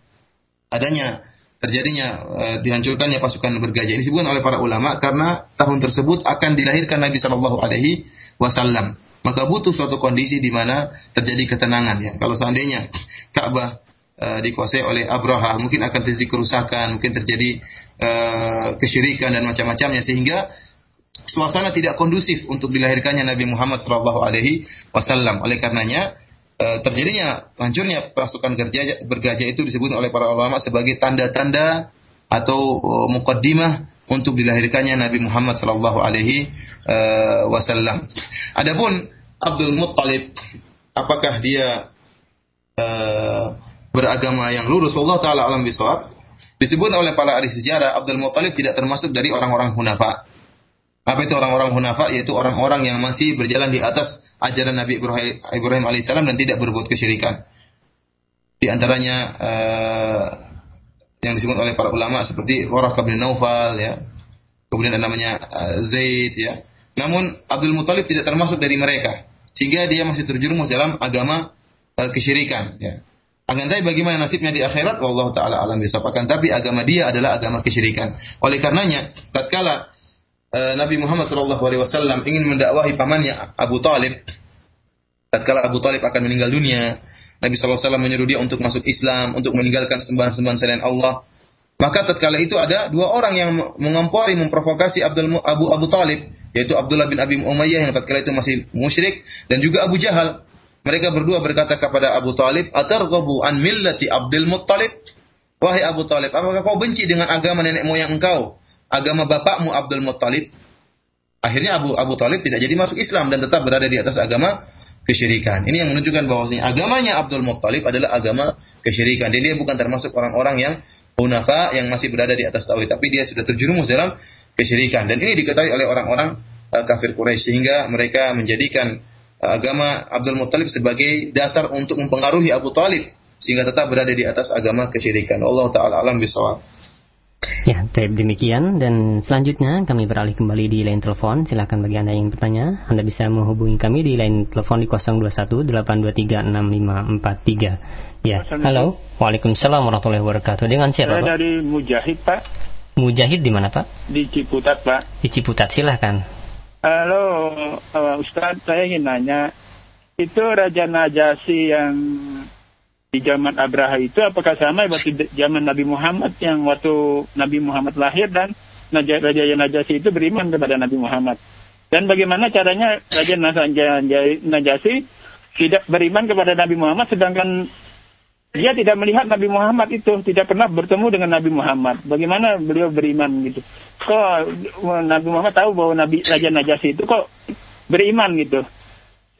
adanya terjadinya uh, dihancurkannya pasukan bergajah ini disebutkan oleh para ulama karena tahun tersebut akan dilahirkan Nabi Shallallahu alaihi wasallam maka butuh suatu kondisi di mana terjadi ketenangan ya. Kalau seandainya Ka'bah e, dikuasai oleh Abraha, mungkin akan terjadi kerusakan, mungkin terjadi e, kesyirikan dan macam-macamnya sehingga suasana tidak kondusif untuk dilahirkannya Nabi Muhammad SAW. Alaihi Wasallam. Oleh karenanya e, terjadinya hancurnya pasukan bergajah, bergajah itu disebut oleh para ulama sebagai tanda-tanda atau e, mukaddimah untuk dilahirkannya Nabi Muhammad sallallahu alaihi uh, wasallam. Adapun Abdul Muttalib apakah dia uh, beragama yang lurus Allah taala alam bisawab? Disebut oleh para ahli sejarah Abdul Muttalib tidak termasuk dari orang-orang hunafa. Apa itu orang-orang hunafa? Yaitu orang-orang yang masih berjalan di atas ajaran Nabi Ibrahim, Ibrahim alaihissalam dan tidak berbuat kesyirikan. Di antaranya uh, yang disebut oleh para ulama seperti Waraqah bin Naufal ya. Kemudian ada namanya uh, Zaid ya. Namun Abdul Muthalib tidak termasuk dari mereka sehingga dia masih terjerumus dalam agama uh, kesyirikan ya. Akan tapi bagaimana nasibnya di akhirat wallahu taala alam bisawab. tapi agama dia adalah agama kesyirikan. Oleh karenanya tatkala uh, Nabi Muhammad wasallam ingin mendakwahi pamannya Abu Talib tatkala Abu Talib akan meninggal dunia Nabi SAW menyuruh dia untuk masuk Islam, untuk meninggalkan sembahan-sembahan selain Allah. Maka tatkala itu ada dua orang yang mengompori, memprovokasi Abdul Abu Abu Talib, yaitu Abdullah bin Abi Umayyah yang tatkala itu masih musyrik dan juga Abu Jahal. Mereka berdua berkata kepada Abu Talib, "Atarghabu an millati Abdul Muttalib?" Wahai Abu Talib, apakah kau benci dengan agama nenek moyang engkau, agama bapakmu Abdul Muttalib? Akhirnya Abu Abu Talib tidak jadi masuk Islam dan tetap berada di atas agama kesyirikan. Ini yang menunjukkan bahwasanya agamanya Abdul Muttalib adalah agama kesyirikan. Dan dia bukan termasuk orang-orang yang hunafa yang masih berada di atas tauhid, tapi dia sudah terjerumus dalam kesyirikan. Dan ini diketahui oleh orang-orang uh, kafir Quraisy sehingga mereka menjadikan uh, agama Abdul Muttalib sebagai dasar untuk mempengaruhi Abu Talib sehingga tetap berada di atas agama kesyirikan. Allah taala alam bisawab. Ya, taib demikian dan selanjutnya kami beralih kembali di line telepon. Silakan bagi Anda yang bertanya, Anda bisa menghubungi kami di line telepon di 021 823 6543. Ya, halo. Waalaikumsalam warahmatullahi wabarakatuh. Dengan siapa, Saya dari Mujahid, Pak. Mujahid di mana, Pak? Di Ciputat, Pak. Di Ciputat, silahkan. Halo, uh, Ustaz, saya ingin nanya, itu Raja Najasi yang di zaman Abraha itu apakah sama waktu zaman Nabi Muhammad yang waktu Nabi Muhammad lahir dan Raja Najasi itu beriman kepada Nabi Muhammad. Dan bagaimana caranya Raja Najasi tidak beriman kepada Nabi Muhammad sedangkan dia tidak melihat Nabi Muhammad itu, tidak pernah bertemu dengan Nabi Muhammad. Bagaimana beliau beriman gitu? Kok Nabi Muhammad tahu bahwa Nabi Raja Najasi itu kok beriman gitu?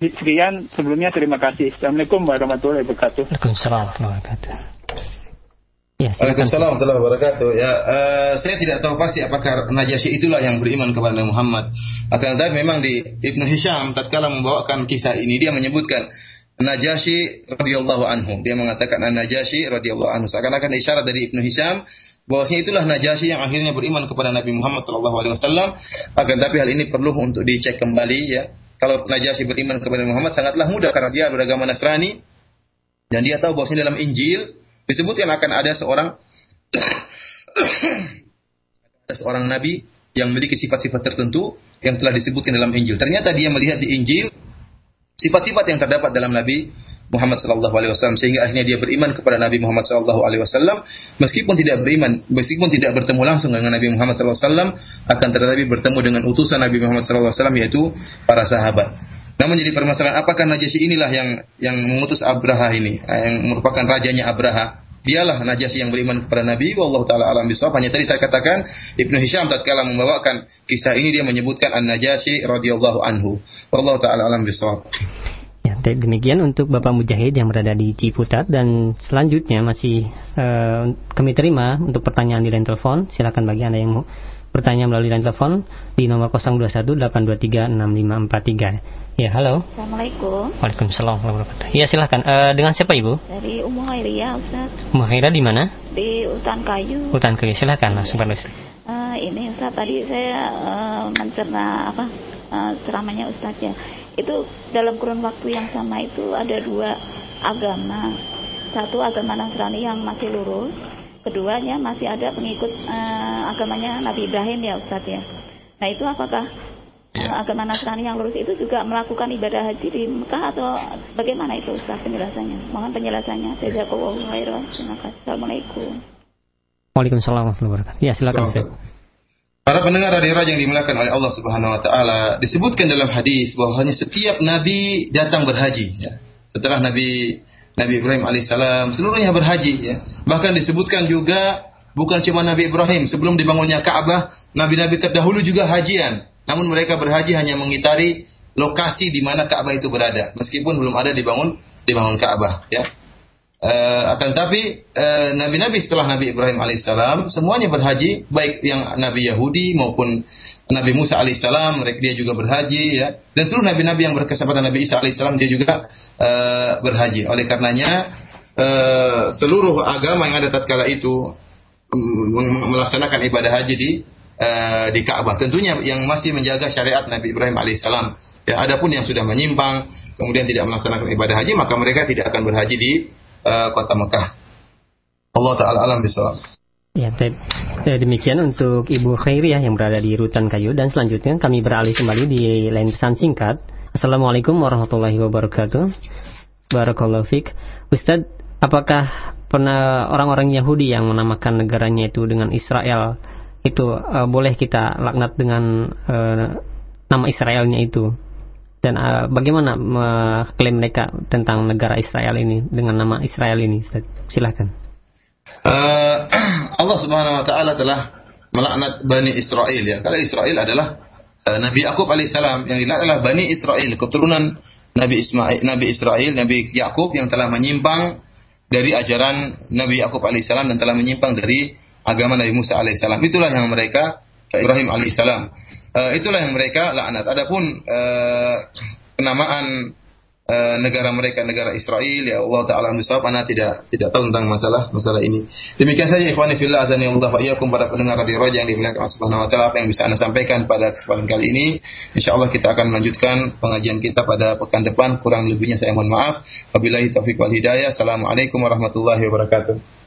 Sekian sebelumnya terima kasih. Assalamualaikum warahmatullahi wabarakatuh. Waalaikumsalam warahmatullahi wabarakatuh. Ya, Waalaikumsalam warahmatullahi wabarakatuh. Ya, uh, saya tidak tahu pasti apakah Najasyi itulah yang beriman kepada Nabi Muhammad. Akan tetapi memang di Ibnu Hisham tatkala membawakan kisah ini dia menyebutkan Najasyi radhiyallahu anhu. Dia mengatakan Najasyi radhiyallahu anhu. Seakan-akan isyarat dari Ibnu Hisham bahwasanya itulah Najasyi yang akhirnya beriman kepada Nabi Muhammad sallallahu alaihi wasallam. Akan tapi hal ini perlu untuk dicek kembali ya kalau Najasyi beriman kepada Muhammad sangatlah mudah karena dia beragama Nasrani dan dia tahu bahwa dalam Injil disebutkan akan ada seorang *coughs* ada seorang nabi yang memiliki sifat-sifat tertentu yang telah disebutkan dalam Injil. Ternyata dia melihat di Injil sifat-sifat yang terdapat dalam Nabi Muhammad sallallahu alaihi wasallam sehingga akhirnya dia beriman kepada Nabi Muhammad sallallahu alaihi wasallam meskipun tidak beriman meskipun tidak bertemu langsung dengan Nabi Muhammad sallallahu alaihi wasallam akan tetapi bertemu dengan utusan Nabi Muhammad sallallahu alaihi wasallam yaitu para sahabat. Namun jadi permasalahan apakah Najasyi inilah yang yang mengutus Abraha ini, eh, yang merupakan rajanya Abraha? Dialah Najasyi yang beriman kepada Nabi. Wallahu taala alam bisawab. Hanya tadi saya katakan Ibnu Hisham tatkala membawakan kisah ini dia menyebutkan An-Najasyi radhiyallahu anhu. Wallahu taala alam bisawab. Ya, demikian untuk Bapak Mujahid yang berada di Ciputat dan selanjutnya masih uh, kami terima untuk pertanyaan di line telepon. Silakan bagi Anda yang mau bertanya melalui line telepon di nomor 0218236543. Ya, halo. Assalamualaikum. Waalaikumsalam warahmatullahi Ya, silahkan. Uh, dengan siapa Ibu? Dari Ummu Khairia, Ustaz. Ummu Khairia di mana? Di Hutan Kayu. Hutan Kayu. Silahkan langsung Pak Uh, ini Ustaz tadi saya uh, mencerna apa uh, ceramahnya Ustaz ya. Itu dalam kurun waktu yang sama itu ada dua agama. Satu agama Nasrani yang masih lurus, keduanya masih ada pengikut uh, agamanya Nabi Ibrahim ya Ustaz ya. Nah itu apakah ya. agama Nasrani yang lurus itu juga melakukan ibadah haji di Mekah atau bagaimana itu Ustaz penjelasannya? Mohon penjelasannya. Jazakallahu khairan. Terima kasih. Assalamualaikum. Waalaikumsalam warahmatullahi wabarakatuh. Ya, silakan Ustaz. Para pendengar radio yang dimuliakan oleh Allah Subhanahu wa taala, disebutkan dalam hadis bahwasanya setiap nabi datang berhaji ya. Setelah Nabi Nabi Ibrahim alaihissalam seluruhnya berhaji ya. Bahkan disebutkan juga bukan cuma Nabi Ibrahim sebelum dibangunnya Ka'bah, nabi-nabi terdahulu juga hajian. Namun mereka berhaji hanya mengitari lokasi di mana Ka'bah itu berada, meskipun belum ada dibangun dibangun Ka'bah, ya. Uh, akan tapi uh, nabi-nabi setelah Nabi Ibrahim alaihissalam semuanya berhaji, baik yang Nabi Yahudi maupun Nabi Musa alaihissalam, mereka dia juga berhaji, ya. Dan seluruh nabi-nabi yang berkesempatan Nabi Isa alaihissalam dia juga uh, berhaji. Oleh karenanya uh, seluruh agama yang ada tatkala itu mm, melaksanakan ibadah haji di uh, di Ka'bah. Tentunya yang masih menjaga syariat Nabi Ibrahim alaihissalam. Ya, adapun yang sudah menyimpang kemudian tidak melaksanakan ibadah haji maka mereka tidak akan berhaji di uh, kota Mekah. Allah taala alam bisawab. Ya, eh, demikian untuk Ibu Khairiyah yang berada di Rutan Kayu dan selanjutnya kami beralih kembali di lain pesan singkat. Assalamualaikum warahmatullahi wabarakatuh. Barakallahu fiq. Ustadz, apakah pernah orang-orang Yahudi yang menamakan negaranya itu dengan Israel itu uh, boleh kita laknat dengan uh, nama Israelnya itu. Dan uh, bagaimana mengklaim mereka tentang negara Israel ini dengan nama Israel ini silahkan uh, *clears throat* Allah subhanahu wa taala telah melaknat Bani Israel ya. Kalau Israel adalah uh, Nabi Yakub alaihissalam yang dilaknat adalah Bani Israel keturunan Nabi Ismail Nabi Israel Nabi Yakub yang telah menyimpang dari ajaran Nabi Yakub alaihissalam dan telah menyimpang dari agama Nabi Musa alaihissalam. Itulah yang mereka Ibrahim alaihissalam. Uh, itulah yang mereka laknat. Adapun uh, penamaan uh, negara mereka negara Israel ya Allah taala misawab ana tidak tidak tahu tentang masalah masalah ini. Demikian saja ikhwani fillah azani Allah para pendengar radio Raja yang dimuliakan Subhanahu wa taala apa yang bisa Anda sampaikan pada kesempatan kali ini. Insyaallah kita akan melanjutkan pengajian kita pada pekan depan. Kurang lebihnya saya mohon maaf. Wabillahi taufik wal hidayah. Assalamualaikum warahmatullahi wabarakatuh.